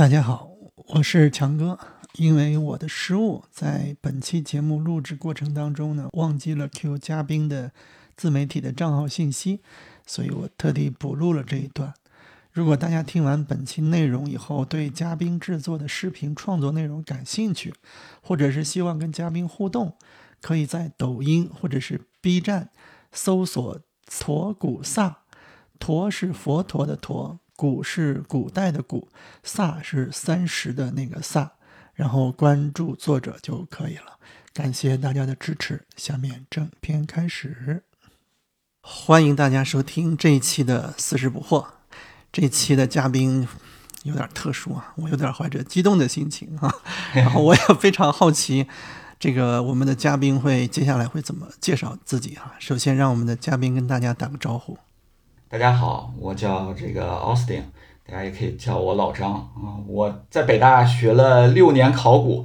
大家好，我是强哥。因为我的失误，在本期节目录制过程当中呢，忘记了 Q 嘉宾的自媒体的账号信息，所以我特地补录了这一段。如果大家听完本期内容以后，对嘉宾制作的视频创作内容感兴趣，或者是希望跟嘉宾互动，可以在抖音或者是 B 站搜索“驼古萨”，驼是佛陀的驼。古是古代的古，萨是三十的那个萨，然后关注作者就可以了。感谢大家的支持。下面正片开始，欢迎大家收听这一期的四十不惑。这一期的嘉宾有点特殊啊，我有点怀着激动的心情啊，然后我也非常好奇，这个我们的嘉宾会接下来会怎么介绍自己啊？首先让我们的嘉宾跟大家打个招呼。大家好，我叫这个 Austin，大家也可以叫我老张啊。我在北大学了六年考古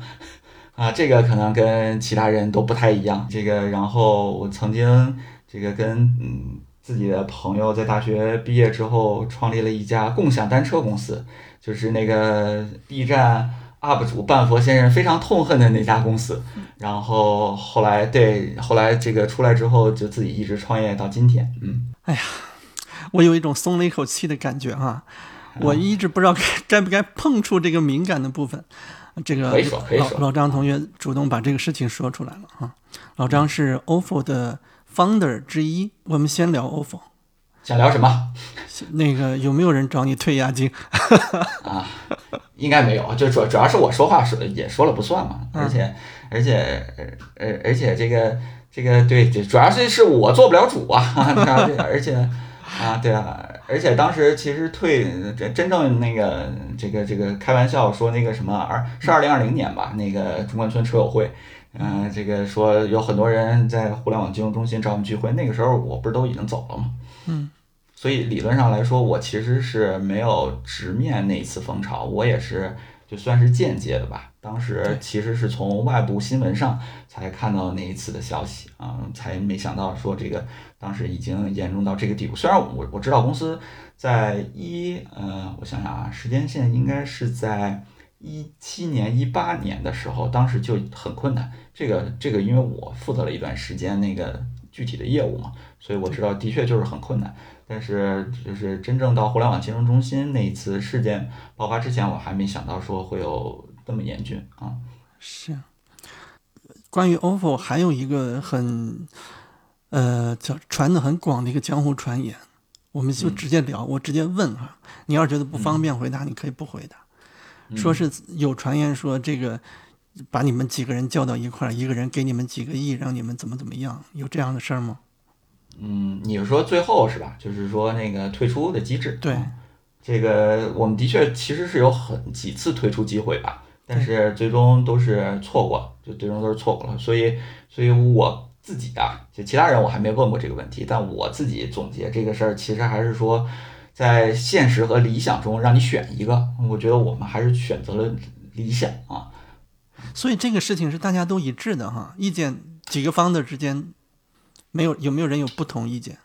啊，这个可能跟其他人都不太一样。这个，然后我曾经这个跟嗯自己的朋友在大学毕业之后创立了一家共享单车公司，就是那个 B 站 UP 主半佛先生非常痛恨的那家公司。然后后来对，后来这个出来之后就自己一直创业到今天。嗯，哎呀。我有一种松了一口气的感觉哈，我一直不知道该该不该碰触这个敏感的部分。这个老老张同学主动把这个事情说出来了啊。老张是 OFO 的 founder 之一，我们先聊 OFO。想聊什么？那个有没有人找你退押金？啊，应该没有，就主主要是我说话说也说了不算嘛，而且而且呃而且这个这个对，主要是是我做不了主啊，而且。啊，对啊，而且当时其实退真真正那个这个这个开玩笑说那个什么二是二零二零年吧，那个中关村车友会，嗯，这个说有很多人在互联网金融中心找我们聚会，那个时候我不是都已经走了吗？嗯，所以理论上来说，我其实是没有直面那一次风潮，我也是就算是间接的吧。当时其实是从外部新闻上才看到那一次的消息啊，才没想到说这个当时已经严重到这个地步。虽然我我知道公司在一呃，我想想啊，时间线应该是在一七年、一八年的时候，当时就很困难。这个这个，因为我负责了一段时间那个具体的业务嘛，所以我知道的确就是很困难。但是就是真正到互联网金融中心那一次事件爆发之前，我还没想到说会有。这么严峻啊！是。关于 OFO 还有一个很呃叫传的很广的一个江湖传言，我们就直接聊，我直接问哈，你要是觉得不方便回答，你可以不回答。说是有传言说这个把你们几个人叫到一块儿，一个人给你们几个亿，让你们怎么怎么样，有这样的事儿吗？嗯，你是说最后是吧？就是说那个退出的机制。对，这个我们的确其实是有很几次退出机会吧。但是最终都是错过了，就最终都是错过了。所以，所以我自己啊，就其他人我还没问过这个问题，但我自己总结这个事儿，其实还是说，在现实和理想中让你选一个，我觉得我们还是选择了理想啊。所以这个事情是大家都一致的哈，意见几个方的之间没有有没有人有不同意见？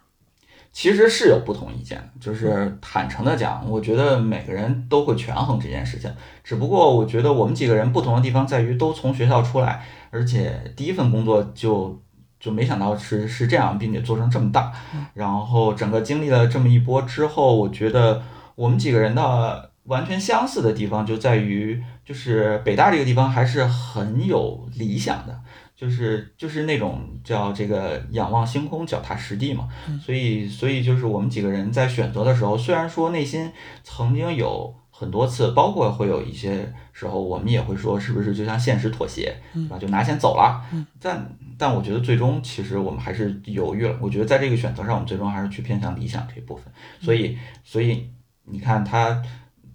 其实是有不同意见，就是坦诚的讲，我觉得每个人都会权衡这件事情。只不过我觉得我们几个人不同的地方在于，都从学校出来，而且第一份工作就就没想到是是这样，并且做成这么大。然后整个经历了这么一波之后，我觉得我们几个人的完全相似的地方就在于，就是北大这个地方还是很有理想的。就是就是那种叫这个仰望星空，脚踏实地嘛，所以所以就是我们几个人在选择的时候，虽然说内心曾经有很多次，包括会有一些时候，我们也会说是不是就像现实妥协，对吧？就拿钱走了。但但我觉得最终其实我们还是犹豫了。我觉得在这个选择上，我们最终还是去偏向理想这一部分。所以所以你看他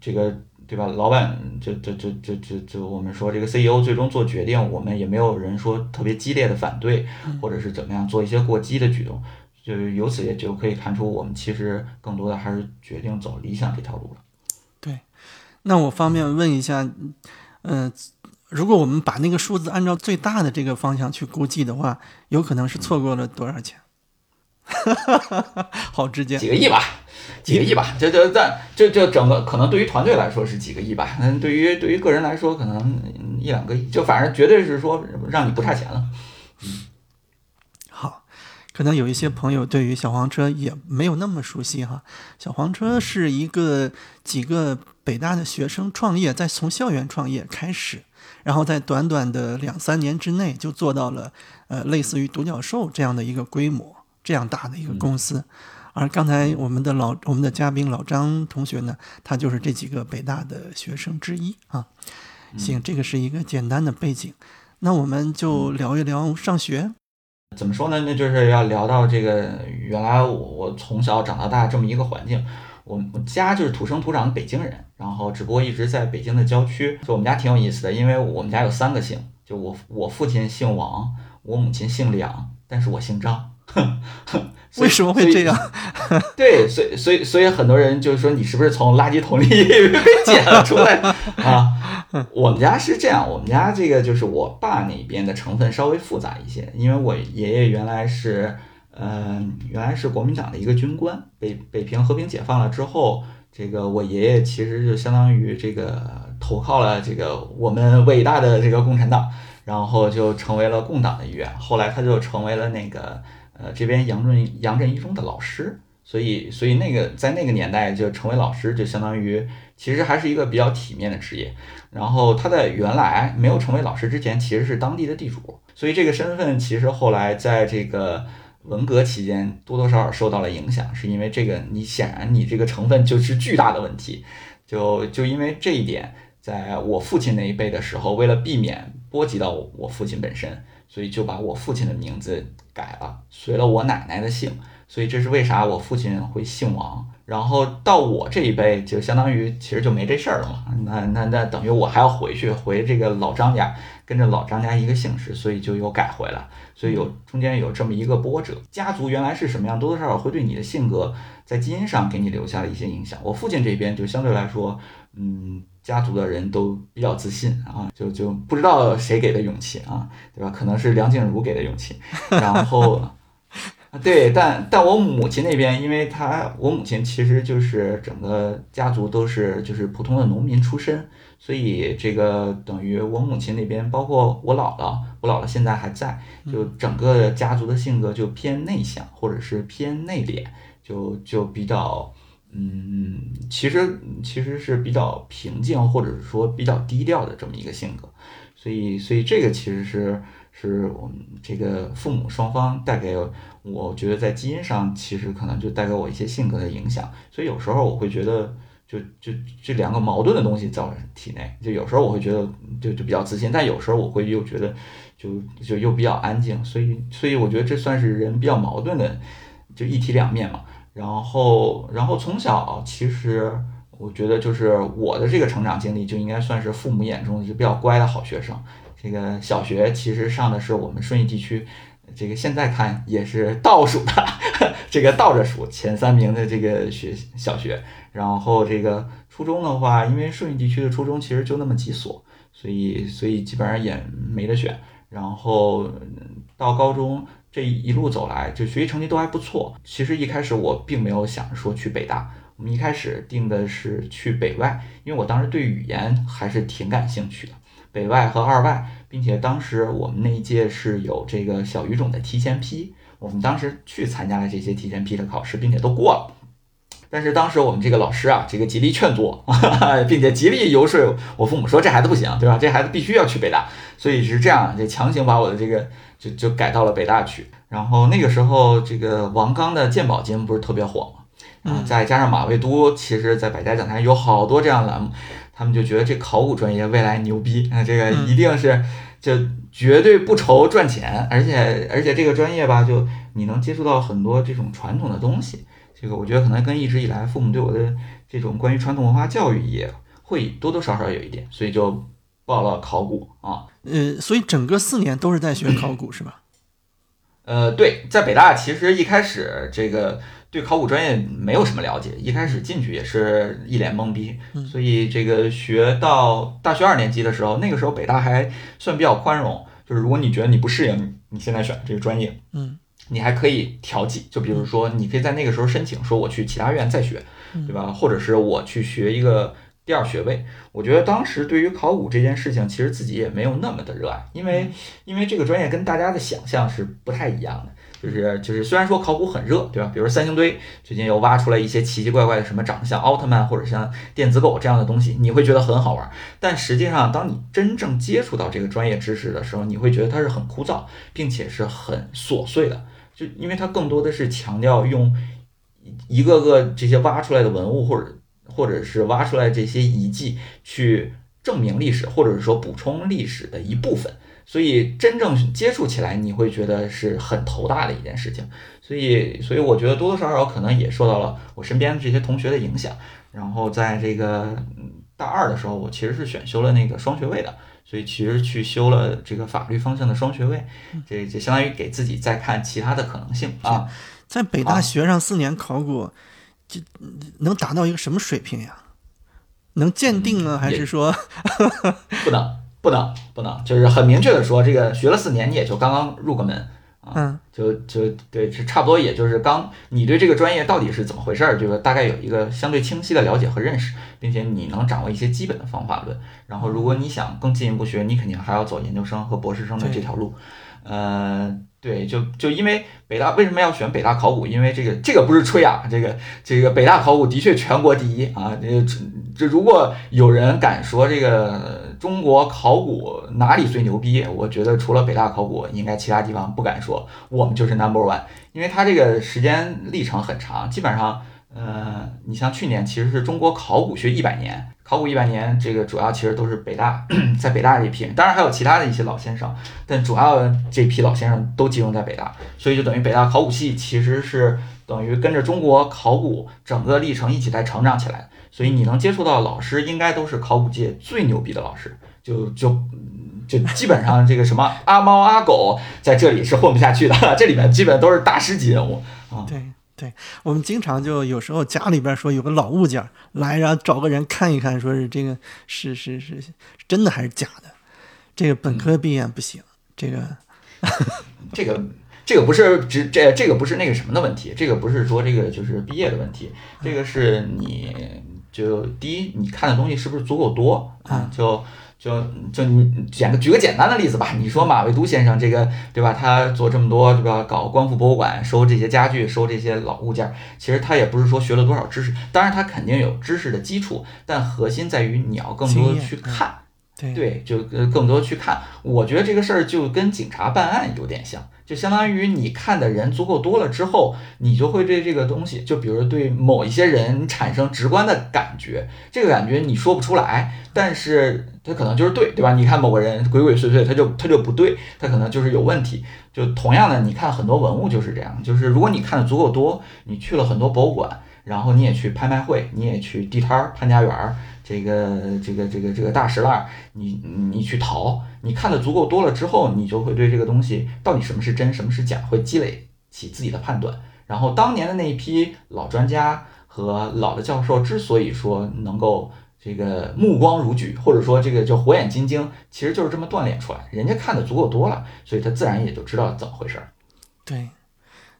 这个。对吧？老板，就就就就就就我们说这个 CEO 最终做决定，我们也没有人说特别激烈的反对，或者是怎么样做一些过激的举动，就由此也就可以看出，我们其实更多的还是决定走理想这条路了。对，那我方便问一下，嗯，如果我们把那个数字按照最大的这个方向去估计的话，有可能是错过了多少钱？好直接，几个亿吧，几个亿吧，这就但这这整个可能对于团队来说是几个亿吧，嗯，对于对于个人来说可能一两个亿，就反正绝对是说让你不差钱了。好，可能有一些朋友对于小黄车也没有那么熟悉哈。小黄车是一个几个北大的学生创业，在从校园创业开始，然后在短短的两三年之内就做到了呃类似于独角兽这样的一个规模，这样大的一个公司。而刚才我们的老我们的嘉宾老张同学呢，他就是这几个北大的学生之一啊。行，这个是一个简单的背景，那我们就聊一聊上学。怎么说呢？那就是要聊到这个原来我我从小长到大这么一个环境，我我家就是土生土长的北京人，然后只不过一直在北京的郊区。就我们家挺有意思的，因为我们家有三个姓，就我我父亲姓王，我母亲姓梁，但是我姓张。为什么会这样？对，所以所以所以很多人就是说你是不是从垃圾桶里 被捡了出来啊？我们家是这样，我们家这个就是我爸那边的成分稍微复杂一些，因为我爷爷原来是，嗯，原来是国民党的一个军官，北北平和平解放了之后，这个我爷爷其实就相当于这个投靠了这个我们伟大的这个共产党，然后就成为了共党的一员，后来他就成为了那个呃这边杨震杨振一中的老师。所以，所以那个在那个年代就成为老师，就相当于其实还是一个比较体面的职业。然后他在原来没有成为老师之前，其实是当地的地主，所以这个身份其实后来在这个文革期间多多少少受到了影响，是因为这个你显然你这个成分就是巨大的问题。就就因为这一点，在我父亲那一辈的时候，为了避免波及到我父亲本身，所以就把我父亲的名字改了，随了我奶奶的姓。所以这是为啥我父亲会姓王，然后到我这一辈就相当于其实就没这事儿了嘛。那那那等于我还要回去回这个老张家，跟着老张家一个姓氏，所以就又改回来。所以有中间有这么一个波折。家族原来是什么样，多多少少会对你的性格在基因上给你留下了一些影响。我父亲这边就相对来说，嗯，家族的人都比较自信啊，就就不知道谁给的勇气啊，对吧？可能是梁静茹给的勇气，然后。对，但但我母亲那边，因为她我母亲其实就是整个家族都是就是普通的农民出身，所以这个等于我母亲那边，包括我姥姥，我姥姥现在还在，就整个家族的性格就偏内向，或者是偏内敛，就就比较嗯，其实其实是比较平静，或者是说比较低调的这么一个性格，所以所以这个其实是。是我们这个父母双方带给我，觉得在基因上其实可能就带给我一些性格的影响，所以有时候我会觉得，就就这两个矛盾的东西在我体内，就有时候我会觉得就就比较自信，但有时候我会又觉得就就又比较安静，所以所以我觉得这算是人比较矛盾的，就一体两面嘛。然后然后从小其实我觉得就是我的这个成长经历就应该算是父母眼中就比较乖的好学生。这个小学其实上的是我们顺义地区，这个现在看也是倒数的，这个倒着数前三名的这个学小学。然后这个初中的话，因为顺义地区的初中其实就那么几所，所以所以基本上也没得选。然后到高中这一路走来，就学习成绩都还不错。其实一开始我并没有想说去北大，我们一开始定的是去北外，因为我当时对语言还是挺感兴趣的。北外和二外，并且当时我们那一届是有这个小语种的提前批，我们当时去参加了这些提前批的考试，并且都过了。但是当时我们这个老师啊，这个极力劝阻，并且极力游说我父母说这孩子不行，对吧？这孩子必须要去北大，所以是这样，就强行把我的这个就就改到了北大去。然后那个时候，这个王刚的鉴宝节目不是特别火嘛，啊，再加上马未都，其实在百家讲坛有好多这样的栏目。他们就觉得这考古专业未来牛逼那，这个一定是就绝对不愁赚钱，而且而且这个专业吧，就你能接触到很多这种传统的东西。这个我觉得可能跟一直以来父母对我的这种关于传统文化教育也会多多少少有一点，所以就报了考古啊。呃，所以整个四年都是在学考古是吧？呃，对，在北大其实一开始这个。对考古专业没有什么了解，一开始进去也是一脸懵逼，所以这个学到大学二年级的时候，那个时候北大还算比较宽容，就是如果你觉得你不适应你现在选这个专业，嗯，你还可以调剂，就比如说你可以在那个时候申请，说我去其他院再学，对吧？或者是我去学一个第二学位。我觉得当时对于考古这件事情，其实自己也没有那么的热爱，因为因为这个专业跟大家的想象是不太一样的。就是就是，虽然说考古很热，对吧？比如三星堆最近又挖出来一些奇奇怪怪的什么长得像奥特曼或者像电子狗这样的东西，你会觉得很好玩。但实际上，当你真正接触到这个专业知识的时候，你会觉得它是很枯燥，并且是很琐碎的。就因为它更多的是强调用一个个这些挖出来的文物，或者或者是挖出来这些遗迹去证明历史，或者是说补充历史的一部分。所以真正接触起来，你会觉得是很头大的一件事情。所以，所以我觉得多多少少可能也受到了我身边的这些同学的影响。然后在这个大二的时候，我其实是选修了那个双学位的，所以其实去修了这个法律方向的双学位，这这相当于给自己再看其他的可能性啊。在北大学上四年考古，就能达到一个什么水平呀？能鉴定吗？还是说不能？不能，不能，就是很明确的说，这个学了四年，你也就刚刚入个门啊，就就对，是差不多，也就是刚你对这个专业到底是怎么回事儿，这个大概有一个相对清晰的了解和认识，并且你能掌握一些基本的方法论。然后，如果你想更进一步学，你肯定还要走研究生和博士生的这条路。呃，对，就就因为北大为什么要选北大考古？因为这个这个不是吹啊，这个这个北大考古的确全国第一啊。这这如果有人敢说这个。中国考古哪里最牛逼？我觉得除了北大考古，应该其他地方不敢说我们就是 number one，因为它这个时间历程很长，基本上，呃，你像去年其实是中国考古学一百年，考古一百年，这个主要其实都是北大，在北大这批，当然还有其他的一些老先生，但主要这批老先生都集中在北大，所以就等于北大考古系其实是等于跟着中国考古整个历程一起在成长起来。所以你能接触到的老师，应该都是考古界最牛逼的老师，就就就基本上这个什么阿猫阿狗在这里是混不下去的，这里面基本都是大师级人物啊。对对，我们经常就有时候家里边说有个老物件来，然后找个人看一看，说是这个是是是真的还是假的，这个本科毕业不行，这个 这个。这个不是只这这个不是那个什么的问题，这个不是说这个就是毕业的问题，这个是你就第一你看的东西是不是足够多啊？就就就你简个举个简单的例子吧，你说马未都先生这个对吧？他做这么多对吧？搞光复博物馆，收这些家具，收这些老物件，其实他也不是说学了多少知识，当然他肯定有知识的基础，但核心在于你要更多的去看，对，就更多去看。我觉得这个事儿就跟警察办案有点像。就相当于你看的人足够多了之后，你就会对这个东西，就比如对某一些人产生直观的感觉。这个感觉你说不出来，但是他可能就是对，对吧？你看某个人鬼鬼祟祟，他就他就不对，他可能就是有问题。就同样的，你看很多文物就是这样，就是如果你看的足够多，你去了很多博物馆，然后你也去拍卖会，你也去地摊儿、潘家园儿。这个这个这个这个大石烂，你你去淘，你看的足够多了之后，你就会对这个东西到底什么是真，什么是假，会积累起自己的判断。然后当年的那一批老专家和老的教授之所以说能够这个目光如炬，或者说这个叫火眼金睛，其实就是这么锻炼出来。人家看的足够多了，所以他自然也就知道怎么回事儿。对，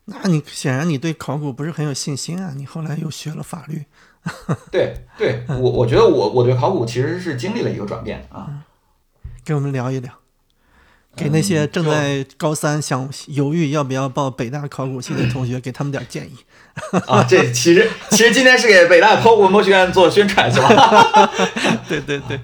那你显然你对考古不是很有信心啊？你后来又学了法律。对对，我我觉得我我对考古其实是经历了一个转变啊，给我们聊一聊，给那些正在高三想犹豫要不要报北大考古系的同学，给他们点建议啊。这其实其实今天是给北大考古文博学院做宣传是吧？对对对，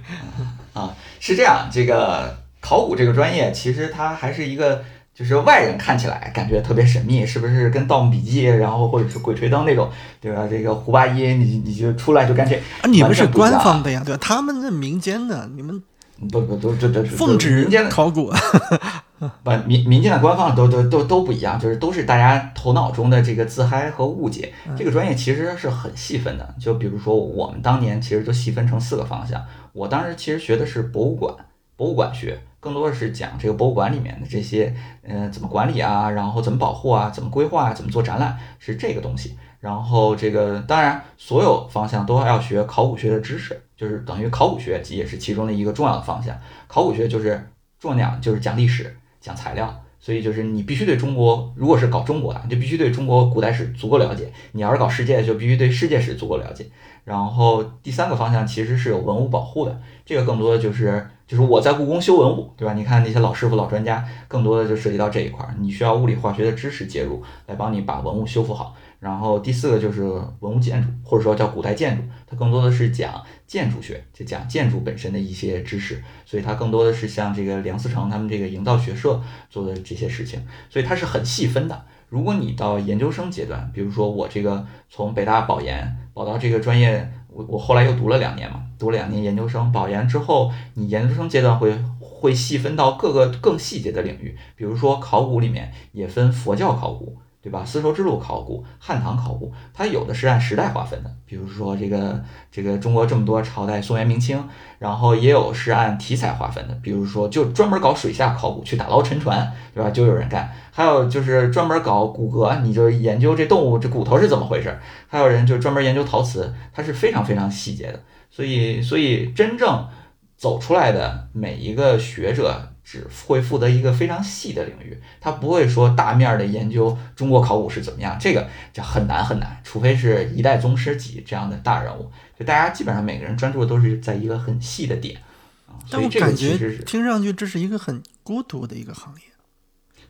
啊，是这样，这个考古这个专业其实它还是一个。就是外人看起来感觉特别神秘，是不是跟《盗墓笔记》然后或者是《鬼吹灯》那种，对吧？这个胡八一，你你就出来就干脆啊，你们是官方的呀，对吧？他们是民间的，你们不不都这这奉旨民间的考古，不民民间的官方都都都都不一样，就是都是大家头脑中的这个自嗨和误解。这个专业其实是很细分的，就比如说我们当年其实就细分成四个方向，我当时其实学的是博物馆，博物馆学。更多的是讲这个博物馆里面的这些，嗯，怎么管理啊，然后怎么保护啊，怎么规划啊，怎么做展览，是这个东西。然后这个当然，所有方向都要学考古学的知识，就是等于考古学也是其中的一个重要的方向。考古学就是重点，就是讲历史、讲材料。所以就是你必须对中国，如果是搞中国的，你就必须对中国古代史足够了解；你要是搞世界，就必须对世界史足够了解。然后第三个方向其实是有文物保护的，这个更多的就是就是我在故宫修文物，对吧？你看那些老师傅、老专家，更多的就涉及到这一块儿，你需要物理化学的知识介入来帮你把文物修复好。然后第四个就是文物建筑，或者说叫古代建筑，它更多的是讲建筑学，就讲建筑本身的一些知识，所以它更多的是像这个梁思成他们这个营造学社做的这些事情，所以它是很细分的。如果你到研究生阶段，比如说我这个从北大保研保到这个专业，我我后来又读了两年嘛，读了两年研究生，保研之后，你研究生阶段会会细分到各个更细节的领域，比如说考古里面也分佛教考古。对吧？丝绸之路考古、汉唐考古，它有的是按时代划分的，比如说这个这个中国这么多朝代，宋元明清，然后也有是按题材划分的，比如说就专门搞水下考古，去打捞沉船，对吧？就有人干。还有就是专门搞骨骼，你就研究这动物这骨头是怎么回事。还有人就专门研究陶瓷，它是非常非常细节的。所以，所以真正走出来的每一个学者。只会负责一个非常细的领域，他不会说大面的研究中国考古是怎么样，这个就很难很难，除非是一代宗师级这样的大人物，就大家基本上每个人专注的都是在一个很细的点啊。但我感觉听上去这是一个很孤独的一个行业。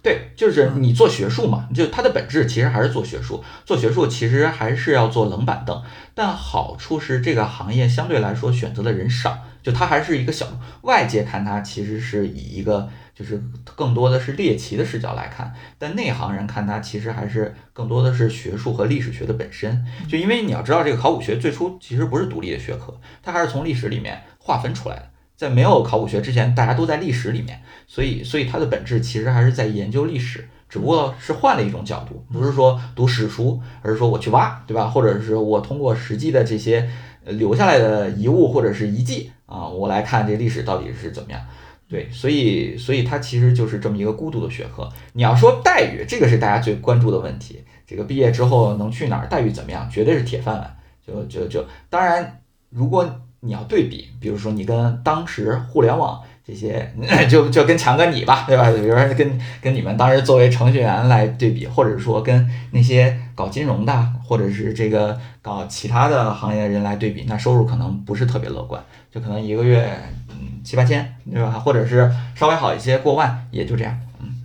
对，就是你做学术嘛，就它的本质其实还是做学术，做学术其实还是要做冷板凳，但好处是这个行业相对来说选择的人少。就它还是一个小，外界看它其实是以一个就是更多的是猎奇的视角来看，但内行人看它其实还是更多的是学术和历史学的本身。就因为你要知道，这个考古学最初其实不是独立的学科，它还是从历史里面划分出来的。在没有考古学之前，大家都在历史里面，所以所以它的本质其实还是在研究历史，只不过是换了一种角度，不是说读史书，而是说我去挖，对吧？或者是我通过实际的这些留下来的遗物或者是遗迹。啊，我来看这历史到底是怎么样？对，所以，所以它其实就是这么一个孤独的学科。你要说待遇，这个是大家最关注的问题。这个毕业之后能去哪儿，待遇怎么样，绝对是铁饭碗。就就就，当然，如果你要对比，比如说你跟当时互联网。这些 就就跟强哥你吧，对吧？比如说跟跟你们当时作为程序员来对比，或者说跟那些搞金融的，或者是这个搞其他的行业的人来对比，那收入可能不是特别乐观，就可能一个月嗯七八千，对吧？或者是稍微好一些过万，也就这样。嗯，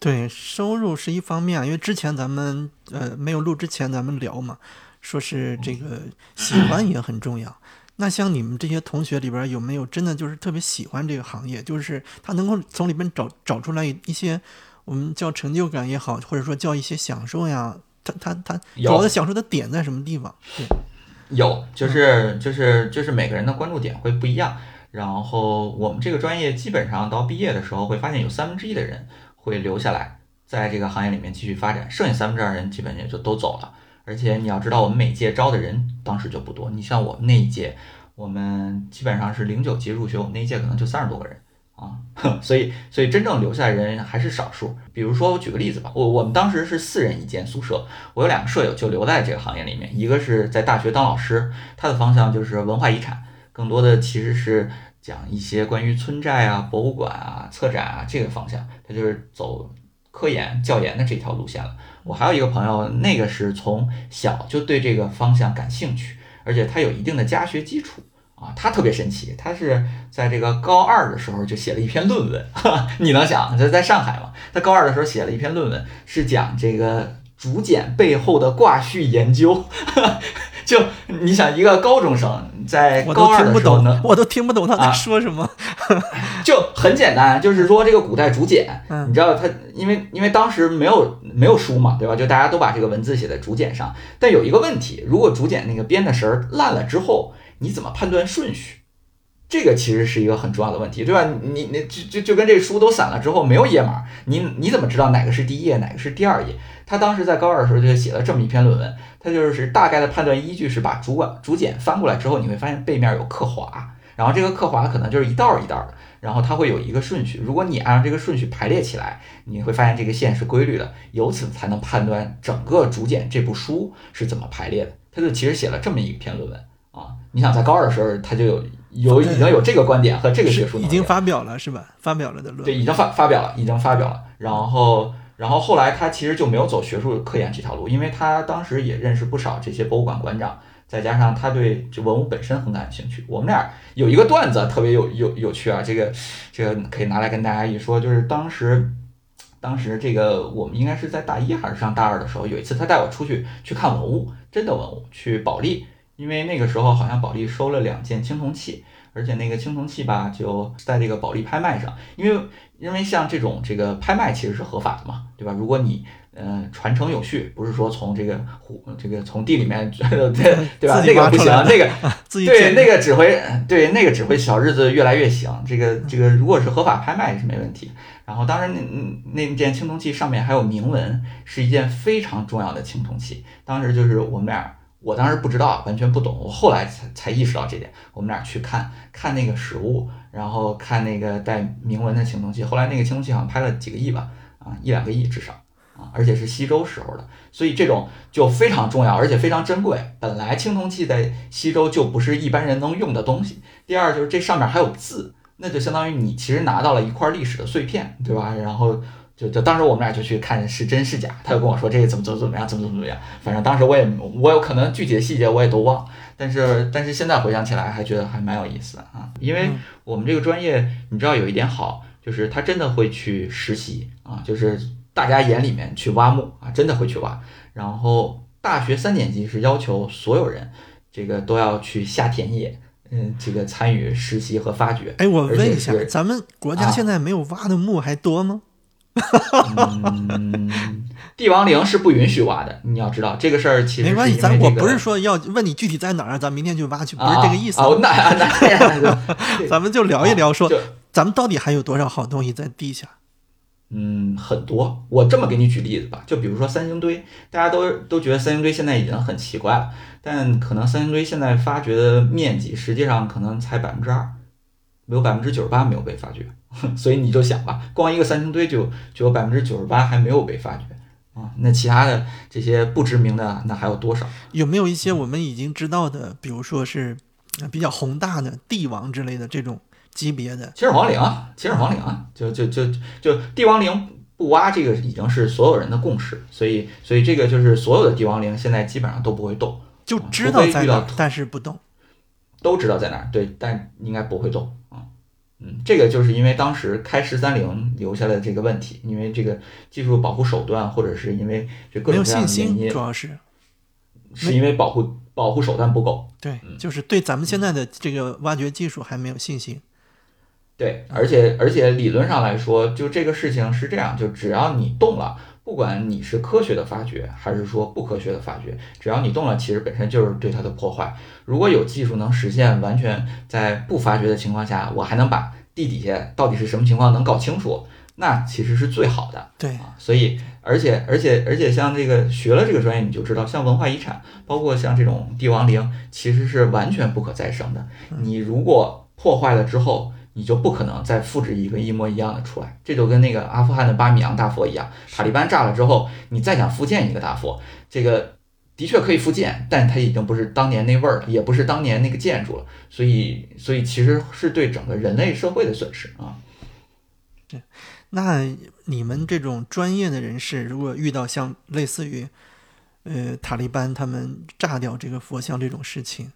对，收入是一方面，因为之前咱们呃没有录之前咱们聊嘛，说是这个喜欢也很重要。那像你们这些同学里边有没有真的就是特别喜欢这个行业？就是他能够从里边找找出来一些我们叫成就感也好，或者说叫一些享受呀？他他他主要的享受的点在什么地方？对，有，就是就是就是每个人的关注点会不一样。然后我们这个专业基本上到毕业的时候会发现有三分之一的人会留下来，在这个行业里面继续发展，剩下三分之二人基本也就都走了。而且你要知道，我们每届招的人当时就不多。你像我们那一届，我们基本上是零九级入学，我们那一届可能就三十多个人啊，所以所以真正留下来人还是少数。比如说，我举个例子吧，我我们当时是四人一间宿舍，我有两个舍友就留在这个行业里面，一个是在大学当老师，他的方向就是文化遗产，更多的其实是讲一些关于村寨啊、博物馆啊、策展啊这个方向，他就是走科研教研的这条路线了。我还有一个朋友，那个是从小就对这个方向感兴趣，而且他有一定的家学基础啊。他特别神奇，他是在这个高二的时候就写了一篇论文。你能想，他在上海嘛？他高二的时候写了一篇论文，是讲这个竹简背后的卦序研究。就你想，一个高中生在高二的时候呢，我都听不懂他在说什么。就很简单，就是说这个古代竹简，你知道他，因为因为当时没有没有书嘛，对吧？就大家都把这个文字写在竹简上。但有一个问题，如果竹简那个编的绳烂了之后，你怎么判断顺序？这个其实是一个很重要的问题，对吧？你你就就就跟这书都散了之后没有页码，你你怎么知道哪个是第一页，哪个是第二页？他当时在高二的时候就写了这么一篇论文，他就是大概的判断依据是把竹管竹简翻过来之后，你会发现背面有刻划，然后这个刻划可能就是一道一道的，然后它会有一个顺序，如果你按照这个顺序排列起来，你会发现这个线是规律的，由此才能判断整个竹简这部书是怎么排列的。他就其实写了这么一篇论文啊，你想在高二的时候他就有有已经有这个观点和这个学术已经发表了是吧？发表了的论对，已经发发表了，已经发表了。然后，然后后来他其实就没有走学术科研这条路，因为他当时也认识不少这些博物馆馆长，再加上他对这文物本身很感兴趣。我们俩有一个段子特别有有有趣啊，这个这个可以拿来跟大家一说，就是当时当时这个我们应该是在大一还是上大二的时候，有一次他带我出去去看文物，真的文物，去保利。因为那个时候好像保利收了两件青铜器，而且那个青铜器吧就在这个保利拍卖上，因为因为像这种这个拍卖其实是合法的嘛，对吧？如果你嗯传承有序，不是说从这个湖这个从地里面 对对吧？那个不行，那个 对那个只会对那个只会小日子越来越行。这个这个如果是合法拍卖是没问题。然后当然那那件青铜器上面还有铭文，是一件非常重要的青铜器。当时就是我们俩。我当时不知道，完全不懂。我后来才才意识到这点。我们俩去看看那个实物，然后看那个带铭文的青铜器。后来那个青铜器好像拍了几个亿吧，啊，一两个亿至少啊，而且是西周时候的，所以这种就非常重要，而且非常珍贵。本来青铜器在西周就不是一般人能用的东西。第二就是这上面还有字，那就相当于你其实拿到了一块历史的碎片，对吧？然后。就就当时我们俩就去看是真是假，他就跟我说这个怎么怎么怎么样，怎么怎么怎么样。反正当时我也我有可能具体的细节我也都忘，但是但是现在回想起来还觉得还蛮有意思的啊。因为我们这个专业，你知道有一点好，就是他真的会去实习啊，就是大家眼里面去挖墓啊，真的会去挖。然后大学三年级是要求所有人这个都要去下田野，嗯，这个参与实习和发掘。哎，我问一下，咱们国家现在没有挖的墓还多吗？嗯，帝王陵是不允许挖的，你要知道这个事儿。其实没关系，咱我不是说要问你具体在哪儿，咱明天就挖去，不是这个意思。哦，那 那 咱们就聊一聊，说咱们到底还有多少好东西在地下？嗯，很多。我这么给你举例子吧，就比如说三星堆，大家都都觉得三星堆现在已经很奇怪了，但可能三星堆现在发掘的面积实际上可能才百分之二，有百分之九十八没有被发掘。所以你就想吧，光一个三星堆就就有百分之九十八还没有被发掘啊，那其他的这些不知名的那还有多少？有没有一些我们已经知道的，比如说是比较宏大的帝王之类的这种级别的？秦始皇陵啊，秦始皇陵啊，就就就就帝王陵不挖这个已经是所有人的共识，所以所以这个就是所有的帝王陵现在基本上都不会动，就知道在哪，但是不动，都知道在哪儿，对，但应该不会动啊。嗯，这个就是因为当时开十三陵留下的这个问题，因为这个技术保护手段，或者是因为这各种各样的原因，主要是是因为保护保护手段不够。对，就是对咱们现在的这个挖掘技术还没有信心。对，而且而且理论上来说，就这个事情是这样，就只要你动了。不管你是科学的发掘，还是说不科学的发掘，只要你动了，其实本身就是对它的破坏。如果有技术能实现完全在不发掘的情况下，我还能把地底下到底是什么情况能搞清楚，那其实是最好的。对啊，所以而且而且而且像这个学了这个专业，你就知道，像文化遗产，包括像这种帝王陵，其实是完全不可再生的。你如果破坏了之后，你就不可能再复制一个一模一样的出来，这就跟那个阿富汗的巴米扬大佛一样，塔利班炸了之后，你再想复建一个大佛，这个的确可以复建，但它已经不是当年那味儿了，也不是当年那个建筑了，所以，所以其实是对整个人类社会的损失啊。对，那你们这种专业的人士，如果遇到像类似于，呃，塔利班他们炸掉这个佛像这种事情，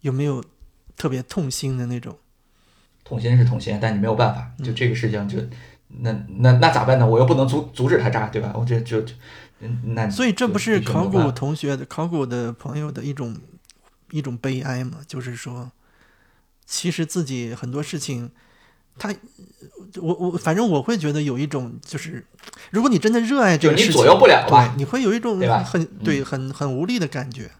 有没有特别痛心的那种？痛心是痛心，但你没有办法，就这个事情就那那那咋办呢？我又不能阻阻止他炸，对吧？我这就那所以这不是考古同学的考古的朋友的一种一种悲哀吗？就是说，其实自己很多事情，他我我反正我会觉得有一种就是，如果你真的热爱这个事情，你左右不了吧？你会有一种很对很很无力的感觉。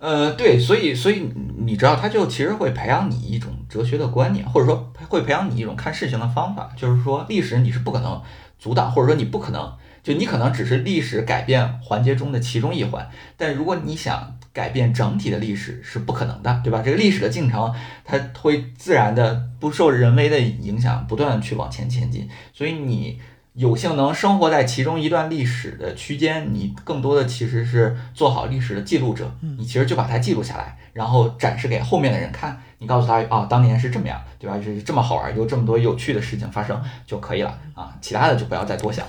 呃，对，所以，所以你知道，他就其实会培养你一种哲学的观念，或者说会培养你一种看事情的方法。就是说，历史你是不可能阻挡，或者说你不可能，就你可能只是历史改变环节中的其中一环。但如果你想改变整体的历史，是不可能的，对吧？这个历史的进程，它会自然的不受人为的影响，不断去往前前进。所以你有幸能生活在其中一段历史的区间，你更多的其实是做好历史的记录者，你其实就把它记录下来，然后展示给后面的人看。你告诉他啊，当年是这么样，对吧？是这么好玩，有这么多有趣的事情发生就可以了啊，其他的就不要再多想。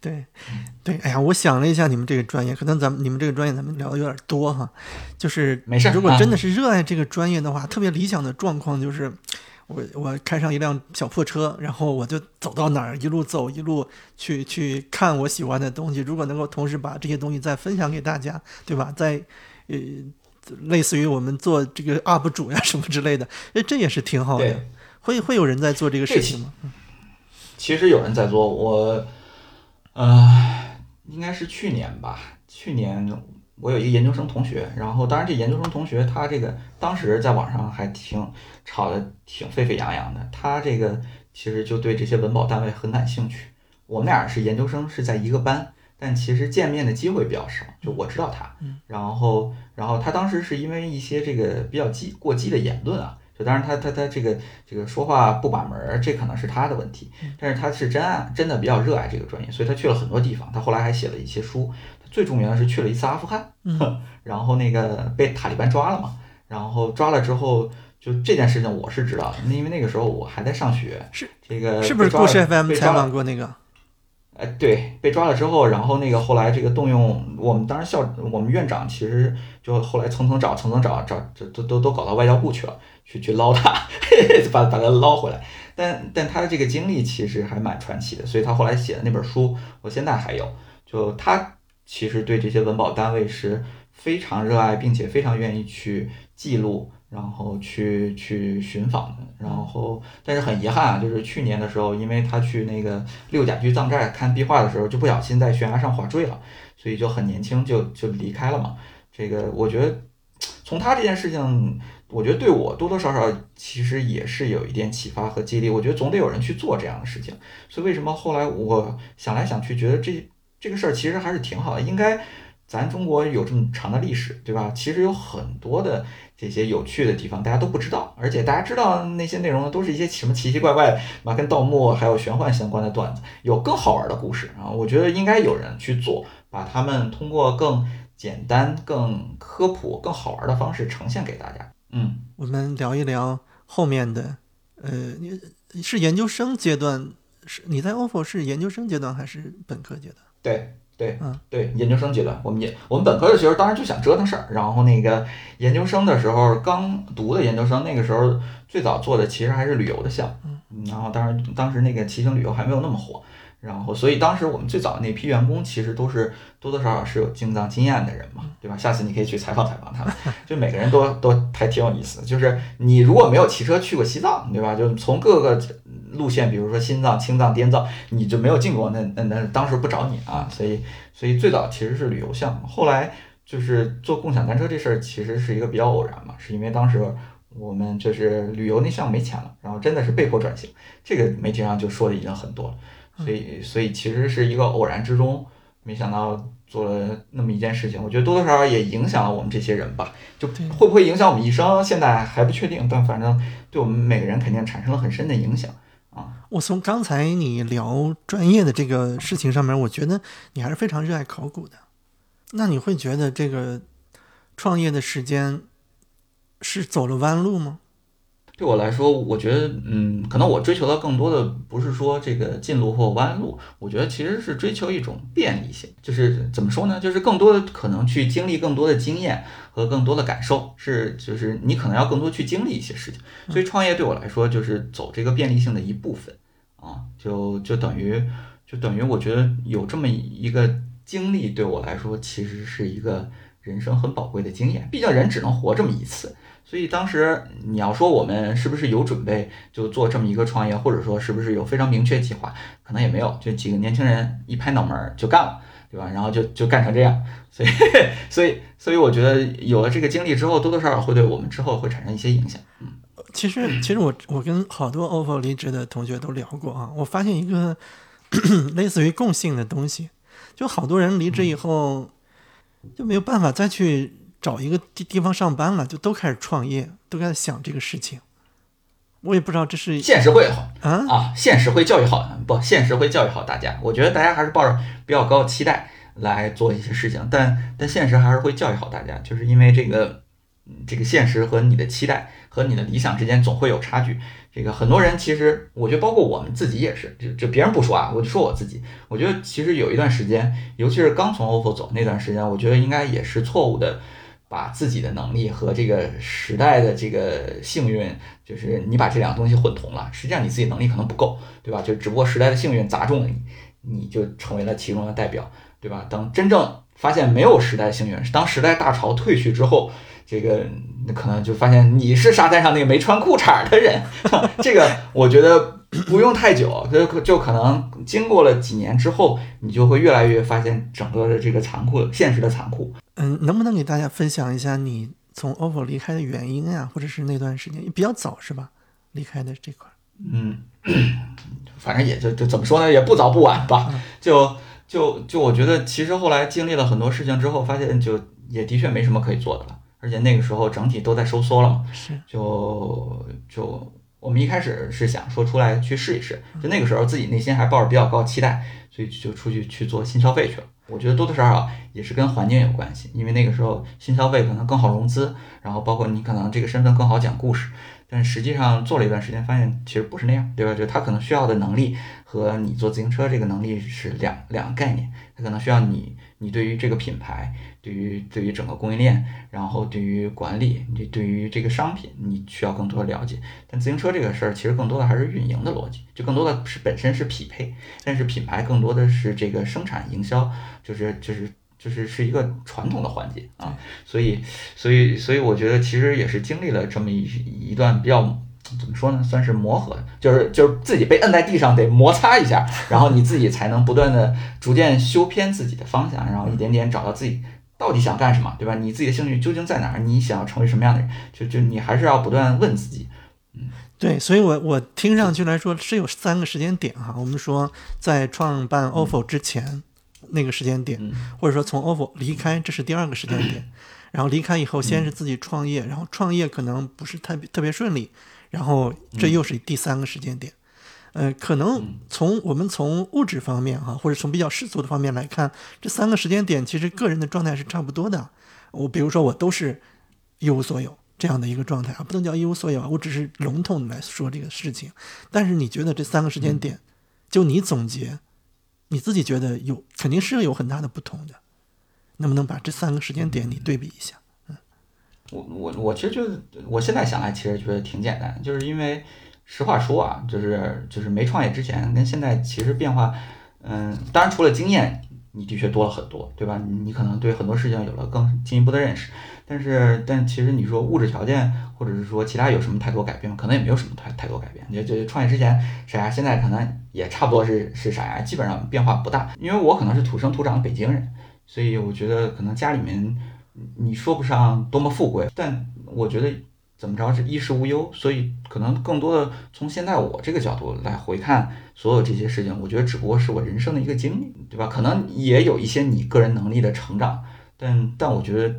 对，对，哎呀，我想了一下，你们这个专业，可能咱们你们这个专业咱们聊的有点多哈，就是没事。如果真的是热爱这个专业的话，特别理想的状况就是，我我开上一辆小破车，然后我就走到哪儿，一路走一路去去看我喜欢的东西。如果能够同时把这些东西再分享给大家，对吧？在呃。类似于我们做这个 UP 主呀什么之类的，哎，这也是挺好的。会会有人在做这个事情吗？其实有人在做，我，呃，应该是去年吧。去年我有一个研究生同学，然后当然这研究生同学他这个当时在网上还挺吵得挺沸沸扬扬的。他这个其实就对这些文保单位很感兴趣。我们俩是研究生，是在一个班。但其实见面的机会比较少，就我知道他，然后，然后他当时是因为一些这个比较激过激的言论啊，就当然他他他这个这个说话不把门儿，这可能是他的问题，但是他是真爱真的比较热爱这个专业，所以他去了很多地方，他后来还写了一些书，最著名的是去了一次阿富汗，然后那个被塔利班抓了嘛，然后抓了之后，就这件事情我是知道的，因为那个时候我还在上学，是这个是不是故事 FM 采访过那个？哎，对，被抓了之后，然后那个后来这个动用我们，当时校我们院长其实就后来层层找，层层找，找这都都都搞到外交部去了，去去捞他，把把他捞回来。但但他的这个经历其实还蛮传奇的，所以他后来写的那本书，我现在还有。就他其实对这些文保单位是非常热爱，并且非常愿意去记录。然后去去寻访的，然后但是很遗憾啊，就是去年的时候，因为他去那个六甲居藏寨看壁画的时候，就不小心在悬崖上滑坠了，所以就很年轻就就离开了嘛。这个我觉得从他这件事情，我觉得对我多多少少其实也是有一点启发和激励。我觉得总得有人去做这样的事情，所以为什么后来我想来想去，觉得这这个事儿其实还是挺好的，应该。咱中国有这么长的历史，对吧？其实有很多的这些有趣的地方，大家都不知道。而且大家知道那些内容都是一些什么奇奇怪怪的，跟盗墓还有玄幻相关的段子，有更好玩的故事啊！我觉得应该有人去做，把他们通过更简单、更科普、更好玩的方式呈现给大家。嗯，我们聊一聊后面的，呃，你是研究生阶段，是你在 ofo 是研究生阶段还是本科阶段？对。对，嗯，对，研究生阶段，我们也我们本科的时候当时就想折腾事儿，然后那个研究生的时候刚读的研究生，那个时候最早做的其实还是旅游的项目，嗯，然后当然当时那个骑行旅游还没有那么火。然后，所以当时我们最早的那批员工，其实都是多多少少是有进藏经验的人嘛，对吧？下次你可以去采访采访他们，就每个人都都还挺有意思。就是你如果没有骑车去过西藏，对吧？就从各个路线，比如说新藏、青藏、滇藏，你就没有进过，那那那当时不找你啊。所以，所以最早其实是旅游项目，后来就是做共享单车这事儿，其实是一个比较偶然嘛，是因为当时我们就是旅游那项目没钱了，然后真的是被迫转型。这个媒体上就说的已经很多了。所以，所以其实是一个偶然之中，没想到做了那么一件事情。我觉得多多少少也影响了我们这些人吧，就会不会影响我们一生，现在还不确定。但反正对我们每个人肯定产生了很深的影响。我从刚才你聊专业的这个事情上面，我觉得你还是非常热爱考古的。那你会觉得这个创业的时间是走了弯路吗？对我来说，我觉得，嗯，可能我追求的更多的不是说这个近路或弯路，我觉得其实是追求一种便利性，就是怎么说呢？就是更多的可能去经历更多的经验和更多的感受，是就是你可能要更多去经历一些事情。所以创业对我来说就是走这个便利性的一部分啊，就就等于就等于我觉得有这么一个经历对我来说，其实是一个人生很宝贵的经验。毕竟人只能活这么一次。所以当时你要说我们是不是有准备就做这么一个创业，或者说是不是有非常明确计划，可能也没有，就几个年轻人一拍脑门就干了，对吧？然后就就干成这样。所以，所以，所以我觉得有了这个经历之后，多多少少会对我们之后会产生一些影响。嗯，其实，其实我我跟好多 ofo 离职的同学都聊过啊，我发现一个 类似于共性的东西，就好多人离职以后就没有办法再去。找一个地地方上班了，就都开始创业，都开始想这个事情。我也不知道这是现实会好啊啊，现实会教育好不？现实会教育好大家。我觉得大家还是抱着比较高的期待来做一些事情，但但现实还是会教育好大家，就是因为这个嗯这个现实和你的期待和你的理想之间总会有差距。这个很多人其实，我觉得包括我们自己也是，就就别人不说啊，我就说我自己。我觉得其实有一段时间，尤其是刚从 OFO 走那段时间，我觉得应该也是错误的，把自己的能力和这个时代的这个幸运，就是你把这两个东西混同了。实际上你自己能力可能不够，对吧？就只不过时代的幸运砸中了你，你就成为了其中的代表，对吧？等真正发现没有时代幸运，当时代大潮退去之后。这个可能就发现你是沙滩上那个没穿裤衩的人，这个我觉得不用太久，就就可能经过了几年之后，你就会越来越发现整个的这个残酷、现实的残酷。嗯，能不能给大家分享一下你从 OPPO 离开的原因呀，或者是那段时间比较早是吧？离开的这块？嗯，反正也就就怎么说呢，也不早不晚吧。就就就我觉得，其实后来经历了很多事情之后，发现就也的确没什么可以做的了。而且那个时候整体都在收缩了嘛，是就就我们一开始是想说出来去试一试，就那个时候自己内心还抱着比较高期待，所以就出去去做新消费去了。我觉得多多少少也是跟环境有关系，因为那个时候新消费可能更好融资，然后包括你可能这个身份更好讲故事。但实际上做了一段时间，发现其实不是那样，对吧？就他可能需要的能力和你做自行车这个能力是两两个概念，他可能需要你你对于这个品牌。对于对于整个供应链，然后对于管理，你对于这个商品，你需要更多的了解。但自行车这个事儿，其实更多的还是运营的逻辑，就更多的是本身是匹配，但是品牌更多的是这个生产营销，就是就是就是是一个传统的环节啊。所以所以所以我觉得其实也是经历了这么一一段比较。怎么说呢？算是磨合，就是就是自己被摁在地上，得摩擦一下，然后你自己才能不断的逐渐修偏自己的方向，然后一点点找到自己。到底想干什么，对吧？你自己的兴趣究竟在哪儿？你想要成为什么样的人？就就你还是要不断问自己。嗯，对，所以我我听上去来说是有三个时间点哈。我们说在创办 OFO 之前那个时间点，或者说从 OFO 离开，这是第二个时间点。然后离开以后，先是自己创业，然后创业可能不是特别特别顺利，然后这又是第三个时间点。呃，可能从我们从物质方面哈，或者从比较世俗的方面来看，这三个时间点其实个人的状态是差不多的。我比如说我都是一无所有这样的一个状态啊，不能叫一无所有啊，我只是笼统的来说这个事情。但是你觉得这三个时间点，就你总结，你自己觉得有肯定是有很大的不同的，能不能把这三个时间点你对比一下？嗯，我我我其实就我现在想来，其实觉得挺简单，就是因为。实话说啊，就是就是没创业之前跟现在其实变化，嗯，当然除了经验，你的确多了很多，对吧？你可能对很多事情有了更进一步的认识，但是但其实你说物质条件或者是说其他有什么太多改变？可能也没有什么太太多改变。就就创业之前啥呀，现在可能也差不多是是啥呀，基本上变化不大。因为我可能是土生土长的北京人，所以我觉得可能家里面你说不上多么富贵，但我觉得。怎么着是衣食无忧，所以可能更多的从现在我这个角度来回看所有这些事情，我觉得只不过是我人生的一个经历，对吧？可能也有一些你个人能力的成长，但但我觉得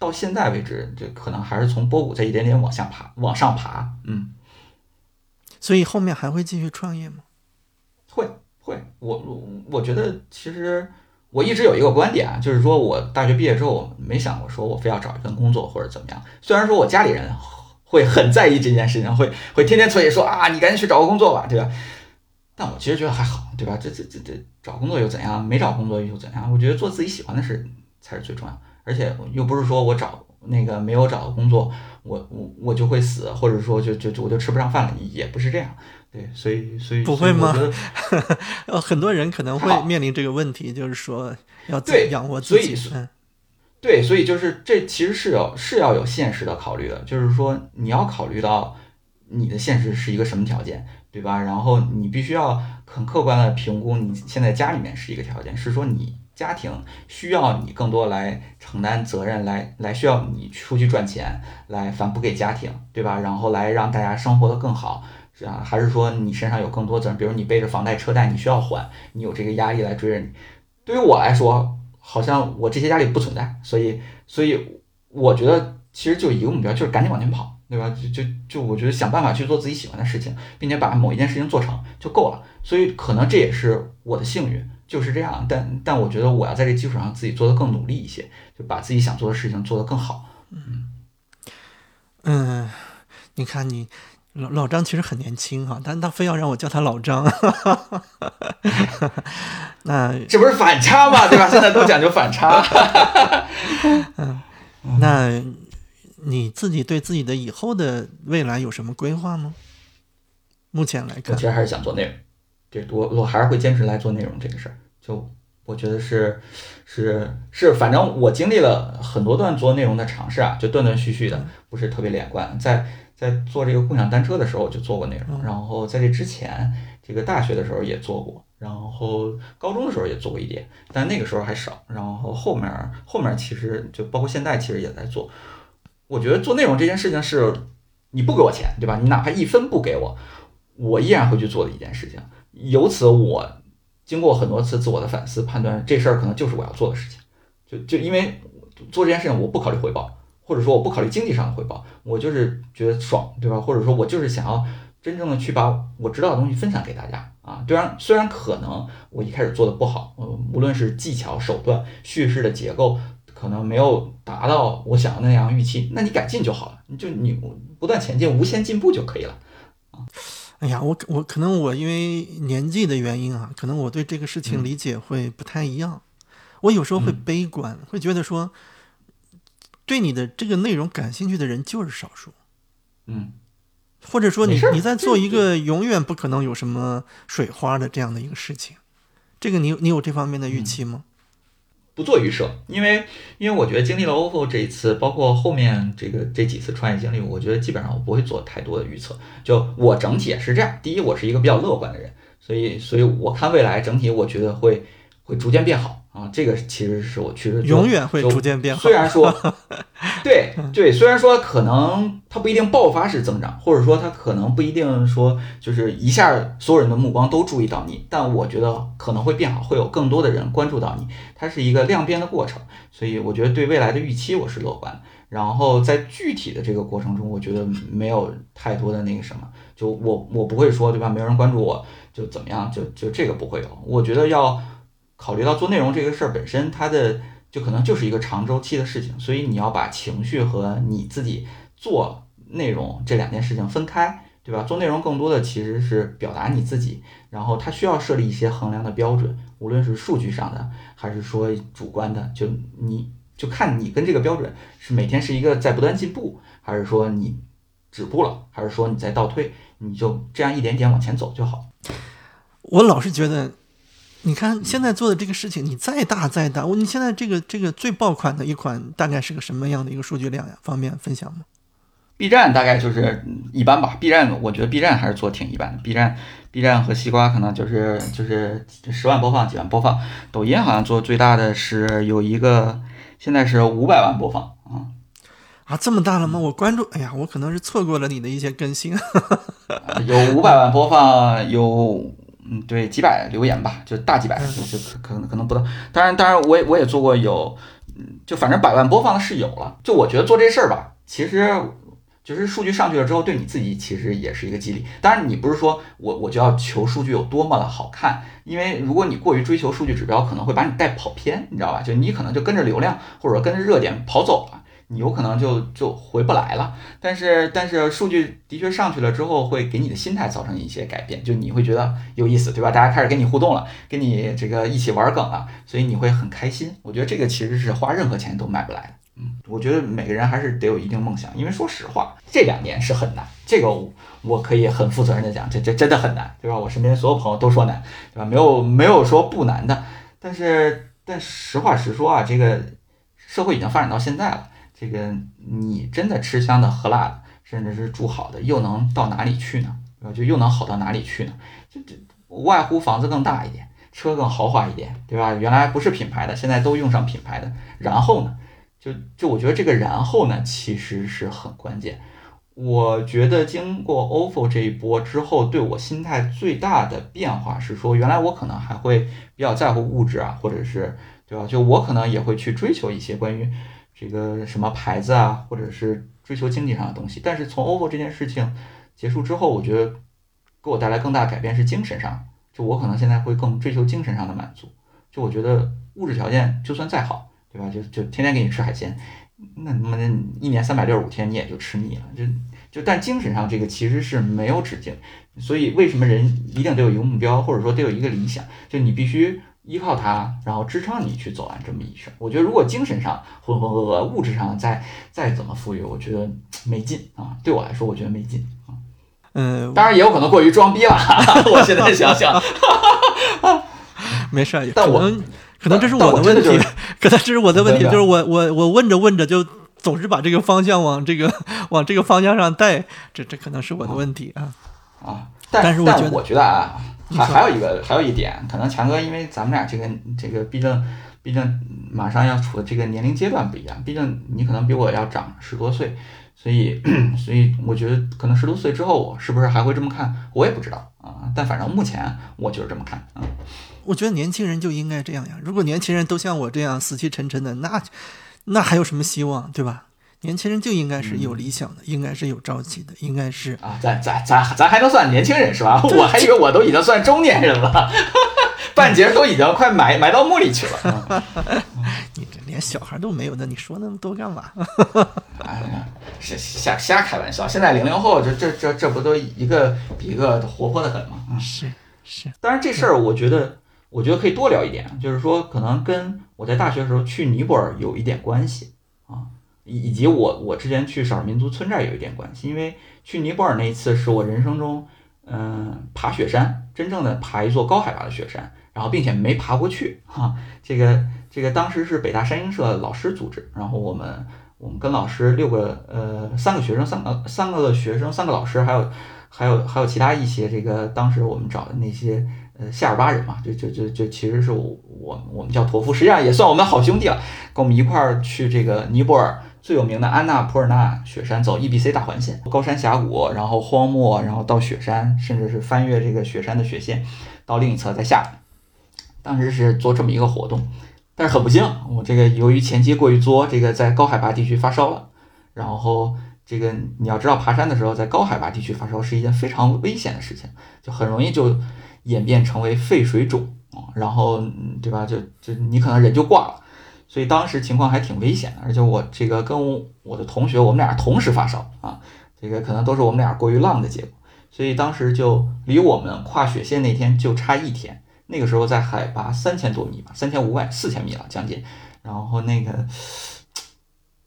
到现在为止，就可能还是从波谷在一点点往下爬，往上爬，嗯。所以后面还会继续创业吗？会会，我我我觉得其实。我一直有一个观点啊，就是说我大学毕业之后没想过说我非要找一份工作或者怎么样。虽然说我家里人会很在意这件事情，会会天天催说啊，你赶紧去找个工作吧，对吧？但我其实觉得还好，对吧？这这这这找工作又怎样？没找工作又怎样？我觉得做自己喜欢的事才是最重要。而且又不是说我找那个没有找到工作，我我我就会死，或者说就就我就吃不上饭了，也不是这样。对，所以所以不会吗？呃，很多人可能会面临这个问题，就是说要养活自己。嗯，对，所以就是这其实是有是要有现实的考虑的，就是说你要考虑到你的现实是一个什么条件，对吧？然后你必须要很客观的评估你现在家里面是一个条件，是说你家庭需要你更多来承担责任，来来需要你出去赚钱，来反哺给家庭，对吧？然后来让大家生活的更好。是啊还是说你身上有更多责任，比如你背着房贷车贷，你需要还，你有这个压力来追着你。对于我来说，好像我这些压力不存在，所以，所以我觉得其实就一个目标，就是赶紧往前跑，对吧？就就就我觉得想办法去做自己喜欢的事情，并且把某一件事情做成就够了。所以可能这也是我的幸运，就是这样。但但我觉得我要在这基础上自己做的更努力一些，就把自己想做的事情做得更好。嗯嗯，你看你。老老张其实很年轻哈，但他非要让我叫他老张，那 这不是反差嘛？对吧？现在都讲究反差。嗯，那你自己对自己的以后的未来有什么规划吗？目前来看，我其实还是想做内容，对我我还是会坚持来做内容这个事儿。就我觉得是是是，反正我经历了很多段做内容的尝试啊，就断断续续的，不是特别连贯，在。在做这个共享单车的时候就做过内容，然后在这之前，这个大学的时候也做过，然后高中的时候也做过一点，但那个时候还少。然后后面后面其实就包括现在其实也在做。我觉得做内容这件事情是，你不给我钱，对吧？你哪怕一分不给我，我依然会去做的一件事情。由此我经过很多次自我的反思判断，这事儿可能就是我要做的事情。就就因为做这件事情，我不考虑回报。或者说我不考虑经济上的回报，我就是觉得爽，对吧？或者说我就是想要真正的去把我知道的东西分享给大家啊。虽然虽然可能我一开始做的不好，呃，无论是技巧手段、叙事的结构，可能没有达到我想要那样预期，那你改进就好了，你就你不断前进，无限进步就可以了啊。哎呀，我我可能我因为年纪的原因啊，可能我对这个事情理解会不太一样，我有时候会悲观，会觉得说。对你的这个内容感兴趣的人就是少数，嗯，或者说你你在做一个永远不可能有什么水花的这样的一个事情，这个你你有这方面的预期吗？不做预设，因为因为我觉得经历了 OPPO 这一次，包括后面这个这几次创业经历，我觉得基本上我不会做太多的预测。就我整体也是这样，第一，我是一个比较乐观的人，所以所以我看未来整体，我觉得会会逐渐变好。啊，这个其实是我确实永远会逐渐变好。虽然说，对对，虽然说可能它不一定爆发式增长，或者说它可能不一定说就是一下所有人的目光都注意到你，但我觉得可能会变好，会有更多的人关注到你。它是一个量变的过程，所以我觉得对未来的预期我是乐观。然后在具体的这个过程中，我觉得没有太多的那个什么，就我我不会说对吧？没有人关注我就怎么样，就就这个不会有。我觉得要。考虑到做内容这个事儿本身，它的就可能就是一个长周期的事情，所以你要把情绪和你自己做内容这两件事情分开，对吧？做内容更多的其实是表达你自己，然后它需要设立一些衡量的标准，无论是数据上的还是说主观的，就你就看你跟这个标准是每天是一个在不断进步，还是说你止步了，还是说你在倒退，你就这样一点点往前走就好。我老是觉得。你看现在做的这个事情，你再大再大，我你现在这个这个最爆款的一款大概是个什么样的一个数据量呀？方便分享吗？B 站大概就是一般吧，B 站我觉得 B 站还是做挺一般的，B 站 B 站和西瓜可能就是就是十万播放几万播放，抖音好像做最大的是有一个现在是五百万播放啊啊这么大了吗？我关注，哎呀，我可能是错过了你的一些更新，有五百万播放有。嗯，对，几百留言吧，就大几百，就就可能可能不到。当然，当然，我也我也做过有，嗯，就反正百万播放的是有了。就我觉得做这事儿吧，其实就是数据上去了之后，对你自己其实也是一个激励。当然，你不是说我我就要求数据有多么的好看，因为如果你过于追求数据指标，可能会把你带跑偏，你知道吧？就你可能就跟着流量或者跟着热点跑走了。你有可能就就回不来了，但是但是数据的确上去了之后，会给你的心态造成一些改变，就你会觉得有意思，对吧？大家开始跟你互动了，跟你这个一起玩梗了，所以你会很开心。我觉得这个其实是花任何钱都买不来的。嗯，我觉得每个人还是得有一定梦想，因为说实话，这两年是很难，这个我可以很负责任的讲，这这真的很难，对吧？我身边所有朋友都说难，对吧？没有没有说不难的，但是但实话实说啊，这个社会已经发展到现在了。这个你真的吃香的喝辣的，甚至是住好的，又能到哪里去呢？就又能好到哪里去呢？就这外乎房子更大一点，车更豪华一点，对吧？原来不是品牌的，现在都用上品牌的。然后呢？就就我觉得这个然后呢，其实是很关键。我觉得经过 ofo 这一波之后，对我心态最大的变化是说，原来我可能还会比较在乎物质啊，或者是对吧？就我可能也会去追求一些关于。这个什么牌子啊，或者是追求经济上的东西。但是从 OPPO 这件事情结束之后，我觉得给我带来更大改变是精神上，就我可能现在会更追求精神上的满足。就我觉得物质条件就算再好，对吧？就就天天给你吃海鲜，那他妈的一年三百六十五天你也就吃腻了。就就但精神上这个其实是没有止境。所以为什么人一定得有一个目标，或者说得有一个理想？就你必须。依靠它，然后支撑你去走完这么一生。我觉得，如果精神上浑浑噩噩，物质上再再怎么富裕，我觉得没劲啊。对我来说，我觉得没劲啊。嗯，当然也有可能过于装逼了。我现在想想，没事。但我可能这是我的问题，可能这是我的问题，就是我我我问着问着就总是把这个方向往这个往这个方向上带，这这可能是我的问题啊啊。但是我觉得啊。还还有一个还有一点，可能强哥，因为咱们俩这个这个，毕竟毕竟马上要处的这个年龄阶段不一样，毕竟你可能比我要长十多岁，所以 所以我觉得可能十多岁之后我是不是还会这么看，我也不知道啊。但反正目前我就是这么看啊。我觉得年轻人就应该这样呀，如果年轻人都像我这样死气沉沉的，那那还有什么希望，对吧？年轻人就应该是有理想的，应该是有朝气的，应该是啊，咱咱咱咱还能算年轻人是吧？我还以为我都已经算中年人了，半截都已经快埋埋到墓里去了。你这连小孩都没有的，你说那么多干嘛？哎呀，是瞎瞎开玩笑。现在零零后这这这这不都一个比一个活泼的很吗？是是。当然这事儿我觉得我觉得可以多聊一点，就是说可能跟我在大学的时候去尼泊尔有一点关系啊。以以及我我之前去少数民族村寨有一点关系，因为去尼泊尔那一次是我人生中，嗯，爬雪山，真正的爬一座高海拔的雪山，然后并且没爬过去哈。这个这个当时是北大山鹰社老师组织，然后我们我们跟老师六个呃三个学生三个三个学生三个老师还有还有还有其他一些这个当时我们找的那些呃夏尔巴人嘛，就就就就其实是我我我们叫驼夫，实际上也算我们好兄弟了，跟我们一块儿去这个尼泊尔。最有名的安纳普尔纳雪山，走 E B C 大环线，高山峡谷，然后荒漠，然后到雪山，甚至是翻越这个雪山的雪线，到另一侧再下来。当时是做这么一个活动，但是很不幸，我这个由于前期过于作，这个在高海拔地区发烧了。然后这个你要知道，爬山的时候在高海拔地区发烧是一件非常危险的事情，就很容易就演变成为肺水肿，然后对吧？就就你可能人就挂了。所以当时情况还挺危险的，而且我这个跟我的同学，我们俩同时发烧啊，这个可能都是我们俩过于浪的结果。所以当时就离我们跨雪线那天就差一天，那个时候在海拔三千多米吧，三千五百四千米了将近。然后那个，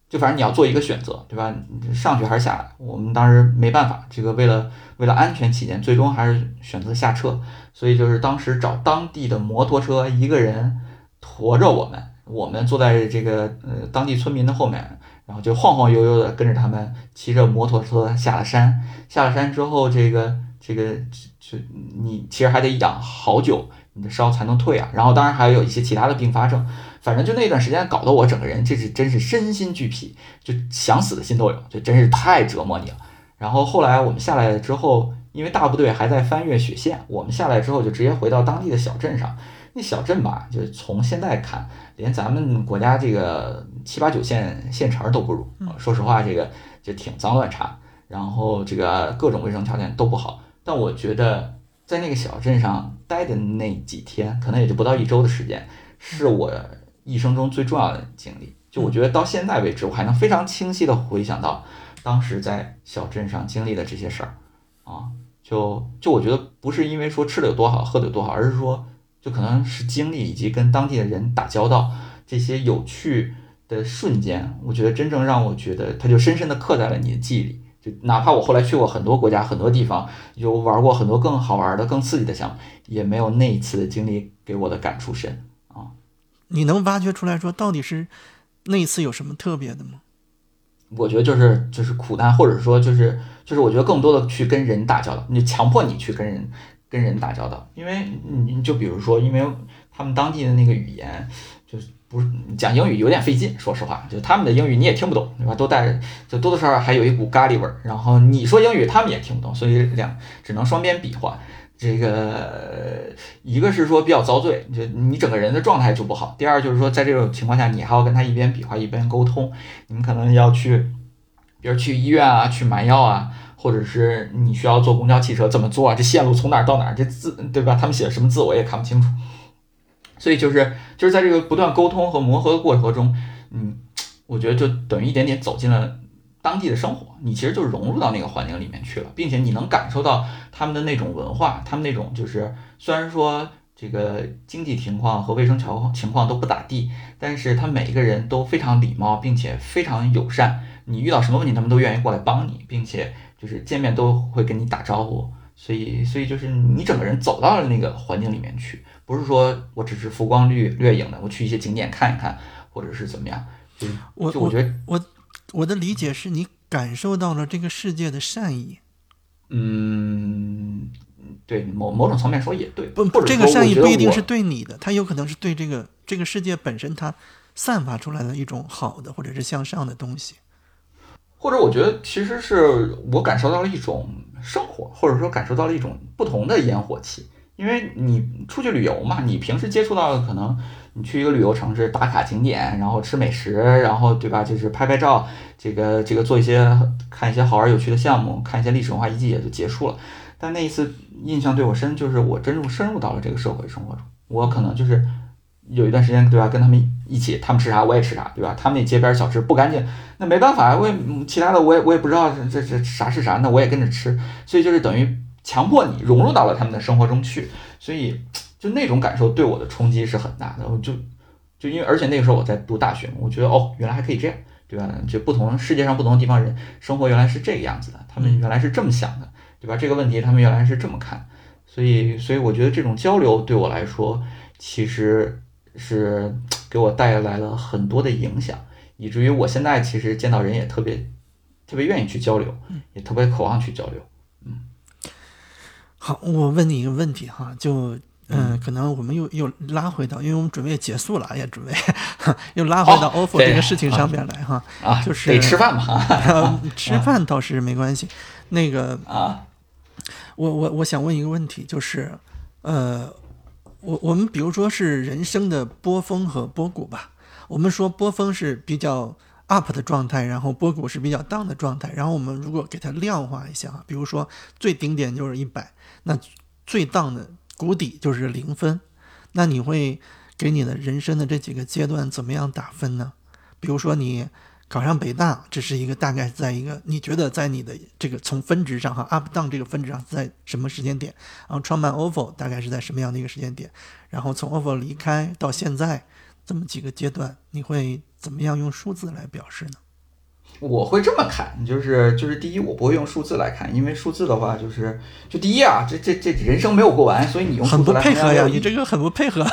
就反正你要做一个选择，对吧？上去还是下来？我们当时没办法，这个为了为了安全起见，最终还是选择下撤。所以就是当时找当地的摩托车，一个人驮着我们。我们坐在这个呃当地村民的后面，然后就晃晃悠悠的跟着他们骑着摩托车下了山。下了山之后，这个这个就你其实还得养好久，你的烧才能退啊。然后当然还有一些其他的并发症，反正就那段时间搞得我整个人这是真是身心俱疲，就想死的心都有，就真是太折磨你了。然后后来我们下来了之后，因为大部队还在翻越雪线，我们下来之后就直接回到当地的小镇上。那小镇吧，就是从现在看，连咱们国家这个七八九线县城都不如。说实话，这个就挺脏乱差，然后这个各种卫生条件都不好。但我觉得在那个小镇上待的那几天，可能也就不到一周的时间，是我一生中最重要的经历。就我觉得到现在为止，我还能非常清晰的回想到当时在小镇上经历的这些事儿啊。就就我觉得不是因为说吃的有多好，喝的有多好，而是说。就可能是经历以及跟当地的人打交道这些有趣的瞬间，我觉得真正让我觉得它就深深的刻在了你的记忆里。就哪怕我后来去过很多国家、很多地方，有玩过很多更好玩的、更刺激的项目，也没有那一次的经历给我的感触深啊。你能挖掘出来说，到底是那一次有什么特别的吗？我觉得就是就是苦难，或者说就是就是我觉得更多的去跟人打交道，你强迫你去跟人。跟人打交道，因为你就比如说，因为他们当地的那个语言就是不是讲英语有点费劲，说实话，就他们的英语你也听不懂，对吧？都带着就多多少少还有一股咖喱味儿。然后你说英语，他们也听不懂，所以两只能双边比划。这个一个是说比较遭罪，就你整个人的状态就不好。第二就是说，在这种情况下，你还要跟他一边比划一边沟通，你们可能要去，比如去医院啊，去买药啊，或者是你需要坐公交汽车怎么坐啊？这线路从哪儿到哪儿？这字对吧？他们写的什么字我也看不清楚。所以就是就是在这个不断沟通和磨合的过程中，嗯，我觉得就等于一点点走进了当地的生活，你其实就融入到那个环境里面去了，并且你能感受到他们的那种文化，他们那种就是虽然说这个经济情况和卫生条情况都不咋地，但是他每一个人都非常礼貌，并且非常友善，你遇到什么问题他们都愿意过来帮你，并且就是见面都会跟你打招呼，所以所以就是你整个人走到了那个环境里面去。不是说我只是浮光掠掠影的，我去一些景点看一看，或者是怎么样？就我就我觉得我我的理解是你感受到了这个世界的善意。嗯，对，某某种层面说也对。不不这个善意不一定是对你的，它有可能是对这个这个世界本身它散发出来的一种好的或者是向上的东西。或者我觉得其实是我感受到了一种生活，或者说感受到了一种不同的烟火气。因为你出去旅游嘛，你平时接触到的可能你去一个旅游城市打卡景点，然后吃美食，然后对吧？就是拍拍照，这个这个做一些看一些好玩有趣的项目，看一些历史文化遗迹也就结束了。但那一次印象对我深，就是我真正深入到了这个社会生活中，我可能就是有一段时间对吧，跟他们一起，他们吃啥我也吃啥，对吧？他们那街边小吃不干净，那没办法，我也其他的我也我也不知道这这啥是啥，那我也跟着吃，所以就是等于。强迫你融入到了他们的生活中去，所以就那种感受对我的冲击是很大的。我就就因为而且那个时候我在读大学嘛，我觉得哦，原来还可以这样，对吧？就不同世界上不同的地方人生活原来是这个样子的，他们原来是这么想的，对吧？这个问题他们原来是这么看，所以所以我觉得这种交流对我来说其实是给我带来了很多的影响，以至于我现在其实见到人也特别特别愿意去交流，也特别渴望去交流。嗯好，我问你一个问题哈，就嗯，可能我们又又拉回到，因为我们准备结束了，也准备 又拉回到 ofo 对这个事情上面来哈，啊，就是得吃饭嘛，呃 吃饭倒是没关系。那个，啊，我我我想问一个问题，就是，呃，我我们比如说是人生的波峰和波谷吧，我们说波峰是比较 up 的状态，然后波谷是比较 down 的状态，然后我们如果给它量化一下，比如说最顶点就是一百，那最 down 的谷底就是零分，那你会给你的人生的这几个阶段怎么样打分呢？比如说你考上北大，这是一个大概在一个你觉得在你的这个从分值上哈 up down 这个分值上在什么时间点？然后创办 ofo 大概是在什么样的一个时间点？然后从 ofo 离开到现在这么几个阶段，你会怎么样用数字来表示呢？我会这么看，就是就是第一，我不会用数字来看，因为数字的话，就是就第一啊，这这这人生没有过完，所以你用很不数字来配合呀，你这个很不配合。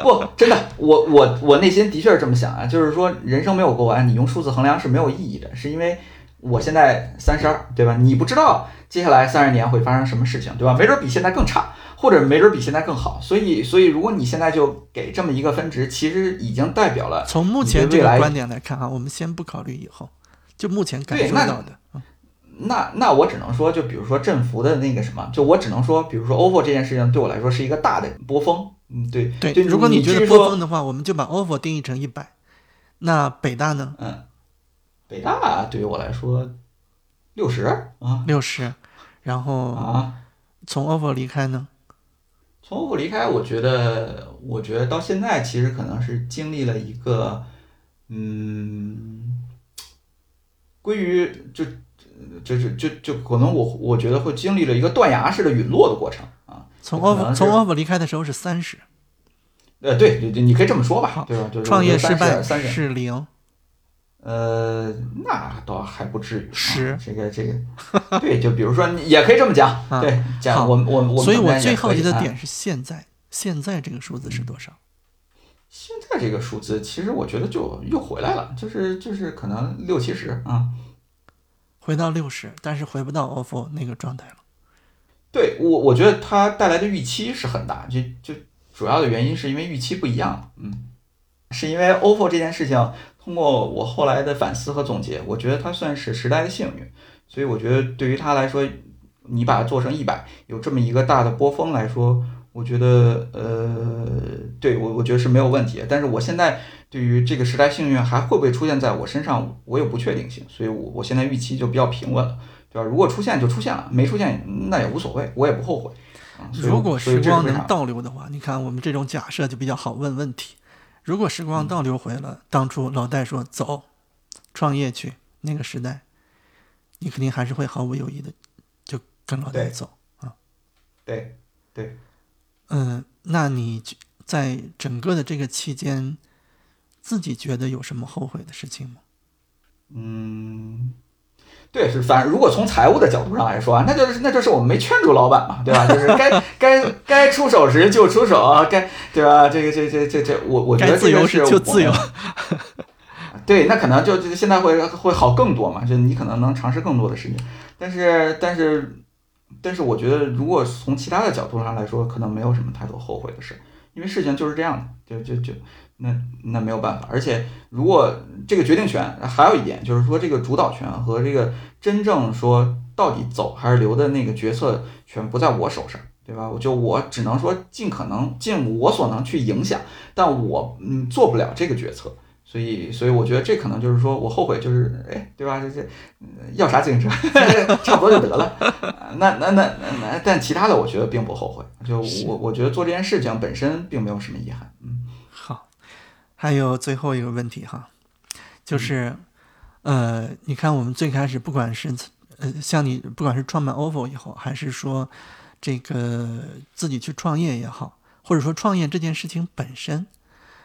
不，真的，我我我内心的确是这么想啊，就是说人生没有过完，你用数字衡量是没有意义的，是因为我现在三十二，对吧？你不知道接下来三十年会发生什么事情，对吧？没准比现在更差，或者没准比现在更好，所以所以如果你现在就给这么一个分值，其实已经代表了从目前这个观点来看啊，我们先不考虑以后，就目前感受到的，嗯那那我只能说，就比如说振幅的那个什么，就我只能说，比如说 OPPO 这件事情对我来说是一个大的波峰，嗯，对对。如果你觉得波峰的话，我们就把 offer 定义成一百，那北大呢？嗯，北大对于我来说六十啊六十，然后啊，从 offer 离开呢？从 offer 离开，我觉得我觉得到现在其实可能是经历了一个嗯，归于就就就就就可能我我觉得会经历了一个断崖式的陨落的过程啊。从 ofo 是从 ofo 离开的时候是三十，呃，对对对，你可以这么说吧，对吧？就是创业失败是零，呃，那倒还不至于啊十这个这个，对，就比如说你也可以这么讲，啊对，讲我我我，所以我最好奇的点是现在，现在这个数字是多少？现在这个数字，其实我觉得就又回来了，就是就是可能六七十啊。回到六十，但是回不到 ofo 那个状态了。对我，我觉得它带来的预期是很大，就就主要的原因是因为预期不一样。嗯，是因为 OFO 这件事情，通过我后来的反思和总结，我觉得它算是时代的幸运。所以我觉得对于它来说，你把它做成一百，有这么一个大的波峰来说，我觉得呃，对我我觉得是没有问题。但是我现在对于这个时代幸运还会不会出现在我身上，我有不确定性，所以我我现在预期就比较平稳了，对吧？如果出现就出现了，没出现那也无所谓，我也不后悔。如果时光能倒流的话，你看我们这种假设就比较好问问题。如果时光倒流回了当初老戴说走，创业去那个时代，你肯定还是会毫无犹豫的就跟老戴走啊。对对，嗯，那你在整个的这个期间，自己觉得有什么后悔的事情吗？嗯。对，是反正如果从财务的角度上来说啊，那就是那就是我们没劝住老板嘛，对吧？就是该 该该出手时就出手，该对吧？这个这这这这，我我觉得这个是就自由。对，那可能就就现在会会好更多嘛，就你可能能尝试更多的事情。但是但是但是，我觉得如果从其他的角度上来说，可能没有什么太多后悔的事，因为事情就是这样的，就就就。那那没有办法，而且如果这个决定权还有一点，就是说这个主导权和这个真正说到底走还是留的那个决策权不在我手上，对吧？我就我只能说尽可能尽我所能去影响，但我嗯做不了这个决策，所以所以我觉得这可能就是说我后悔就是哎，对吧？这这要啥自行车，差不多就得了。那那那那但其他的我觉得并不后悔，就我我觉得做这件事情本身并没有什么遗憾，嗯。还有最后一个问题哈，就是，呃，你看我们最开始不管是呃像你不管是创办 OFO 以后，还是说这个自己去创业也好，或者说创业这件事情本身，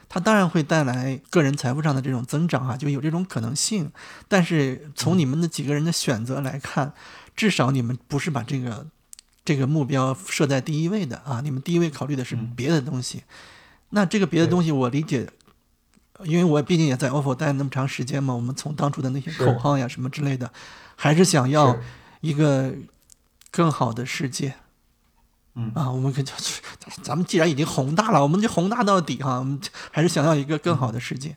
它当然会带来个人财富上的这种增长啊，就有这种可能性。但是从你们的几个人的选择来看，至少你们不是把这个这个目标设在第一位的啊，你们第一位考虑的是别的东西。那这个别的东西，我理解。因为我毕竟也在 OFO 待那么长时间嘛，我们从当初的那些口号呀什么之类的，还是想要一个更好的世界。嗯啊，我们可就咱们既然已经宏大了，我们就宏大到底哈，我们还是想要一个更好的世界。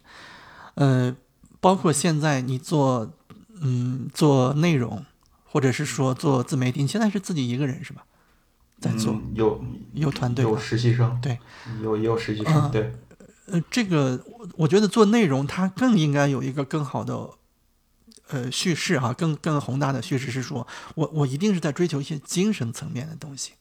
呃，包括现在你做嗯做内容，或者是说做自媒体，你现在是自己一个人是吧？在做有有团队有实习生对，有也有实习生对。呃，这个我我觉得做内容，它更应该有一个更好的呃叙事哈，更更宏大的叙事是说，我我一定是在追求一些精神层面的东西，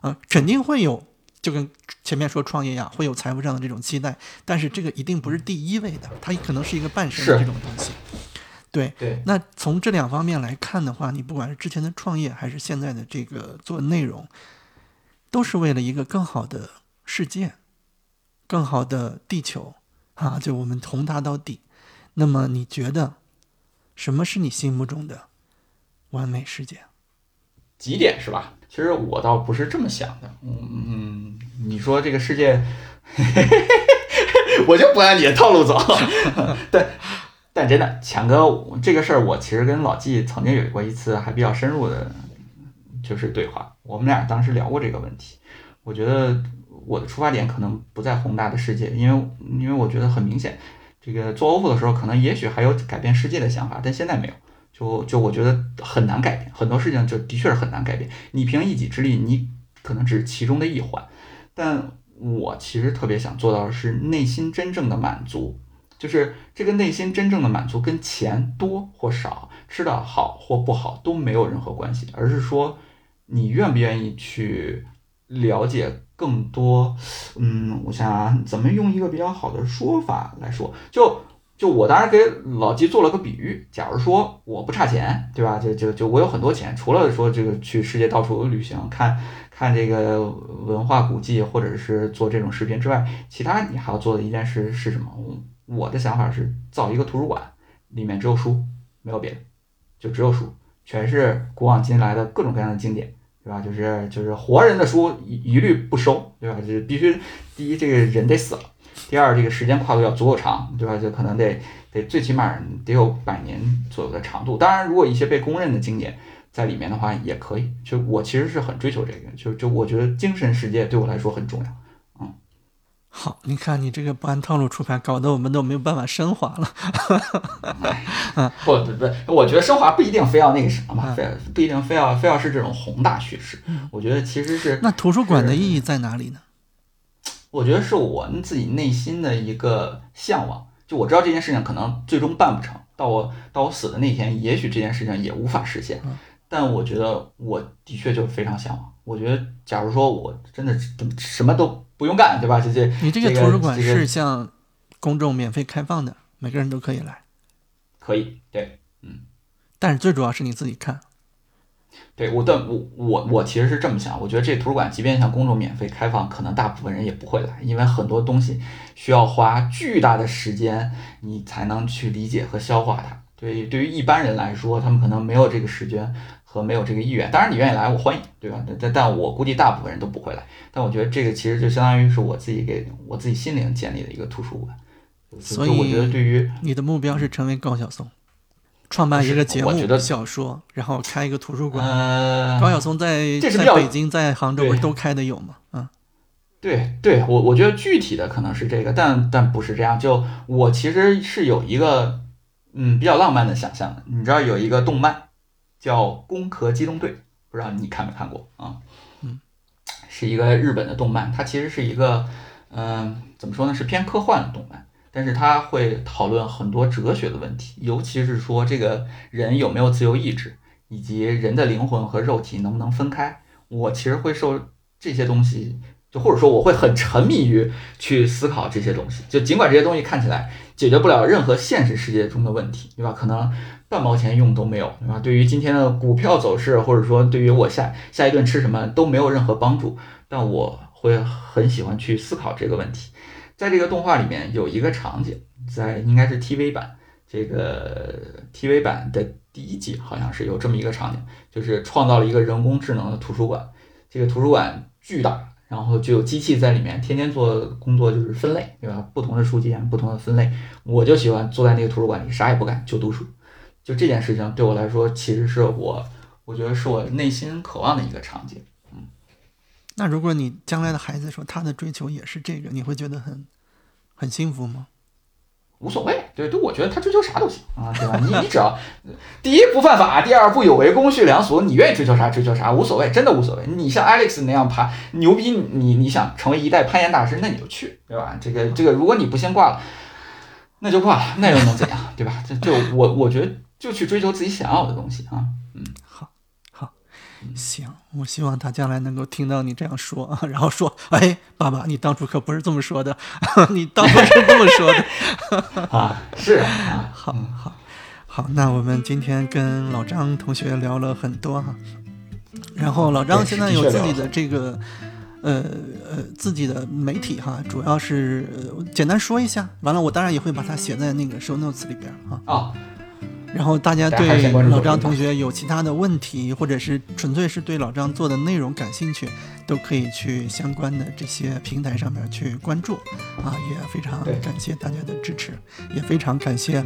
啊，肯定会有，就跟前面说创业呀，会有财富上的这种期待，但是这个一定不是第一位的，它可能是一个伴生的这种东西。对对。那从这两方面来看的话，你不管是之前的创业，还是现在的这个做内容，都是为了一个更好的世界。更好的地球，啊，就我们宏大到底。那么你觉得，什么是你心目中的完美世界？几点是吧？其实我倒不是这么想的。嗯，你说这个世界，我就不按你的套路走。但但真的，强哥，这个事儿我其实跟老纪曾经有过一次还比较深入的，就是对话。我们俩当时聊过这个问题。我觉得。我的出发点可能不在宏大的世界，因为因为我觉得很明显，这个做 OFO 的时候，可能也许还有改变世界的想法，但现在没有，就就我觉得很难改变，很多事情就的确是很难改变。你凭一己之力，你可能只是其中的一环，但我其实特别想做到的是内心真正的满足，就是这个内心真正的满足跟钱多或少、吃的好或不好都没有任何关系，而是说你愿不愿意去了解。更多，嗯，我想，怎么用一个比较好的说法来说？就就我当时给老季做了个比喻，假如说我不差钱，对吧？就就就我有很多钱，除了说这个去世界到处旅行，看看这个文化古迹，或者是做这种视频之外，其他你还要做的一件事是什么？我的想法是造一个图书馆，里面只有书，没有别的，就只有书，全是古往今来的各种各样的经典。对吧？就是就是活人的书一一律不收，对吧？就是必须第一，这个人得死了；第二，这个时间跨度要足够长，对吧？就可能得得最起码得有百年左右的长度。当然，如果一些被公认的经典在里面的话，也可以。就我其实是很追求这个，就就我觉得精神世界对我来说很重要。嗯，好，你看你这个不按套路出牌，搞得我们都没有办法升华了。不不不，我觉得升华不一定非要那个什么嘛，非不一定非要非要是这种宏大叙事。我觉得其实是那图书馆的意义在哪里呢？我觉得是我自己内心的一个向往。就我知道这件事情可能最终办不成，到我到我死的那天，也许这件事情也无法实现。但我觉得我的确就非常向往。我觉得，假如说我真的什么都不用干，对吧？这些你这个图书馆是向公众免费开放的，每个人都可以来。可以，对，嗯。但是最主要是你自己看。对，我但我我我其实是这么想，我觉得这图书馆即便向公众免费开放，可能大部分人也不会来，因为很多东西需要花巨大的时间，你才能去理解和消化它。对，对于一般人来说，他们可能没有这个时间。和没有这个意愿，当然你愿意来，我欢迎，对吧？但但我估计大部分人都不会来。但我觉得这个其实就相当于是我自己给我自己心灵建立的一个图书馆。所以我觉得，对于你的目标是成为高晓松，创办一个节目、小说，然后开一个图书馆。高晓松在在北京、在杭州都开的有吗？嗯，对对，我我觉得具体的可能是这个，但但不是这样。就我其实是有一个嗯比较浪漫的想象的，你知道有一个动漫。叫《攻壳机动队》，不知道你看没看过啊？嗯，是一个日本的动漫，它其实是一个，嗯，怎么说呢？是偏科幻的动漫，但是它会讨论很多哲学的问题，尤其是说这个人有没有自由意志，以及人的灵魂和肉体能不能分开。我其实会受这些东西，就或者说我会很沉迷于去思考这些东西，就尽管这些东西看起来解决不了任何现实世界中的问题，对吧？可能。半毛钱用都没有，对吧？对于今天的股票走势，或者说对于我下下一顿吃什么都没有任何帮助。但我会很喜欢去思考这个问题。在这个动画里面有一个场景，在应该是 TV 版，这个 TV 版的第一季好像是有这么一个场景，就是创造了一个人工智能的图书馆。这个图书馆巨大，然后就有机器在里面天天做工作，就是分类，对吧？不同的书件，不同的分类。我就喜欢坐在那个图书馆里，啥也不干，就读书。就这件事情对我来说，其实是我，我觉得是我内心渴望的一个场景。嗯，那如果你将来的孩子说他的追求也是这个，你会觉得很很幸福吗？无所谓，对，对，我觉得他追求啥都行啊，对吧？你你只要第一不犯法，第二不有违公序良俗，你愿意追求啥追求啥，无所谓，真的无所谓。你像 Alex 那样爬牛逼，你你想成为一代攀岩大师，那你就去，对吧？这个这个，如果你不先挂了，那就挂了，那又能怎样，对吧？这就我我觉得。就去追求自己想要的东西啊！嗯，好，好，行。我希望他将来能够听到你这样说啊，然后说：“哎，爸爸，你当初可不是这么说的，你当初是这么说的。”啊，是啊，好，好，好。那我们今天跟老张同学聊了很多哈，然后老张现在有自己的这个呃呃自己的媒体哈，主要是简单说一下。完了，我当然也会把它写在那个 show notes 里边啊。啊。然后大家对老张同学有其他的问题，或者是纯粹是对老张做的内容感兴趣，都可以去相关的这些平台上面去关注啊！也非常感谢大家的支持，也非常感谢，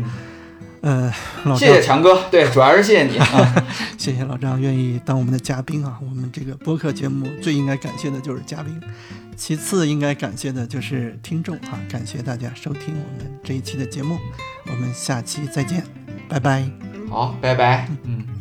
呃，老张，谢谢强哥，对，主要是谢谢你啊，谢谢老张愿意当我们的嘉宾啊！我们这个播客节目最应该感谢的就是嘉宾，其次应该感谢的就是听众啊！感谢大家收听我们这一期的节目，我们下期再见。拜拜，好，拜拜，嗯。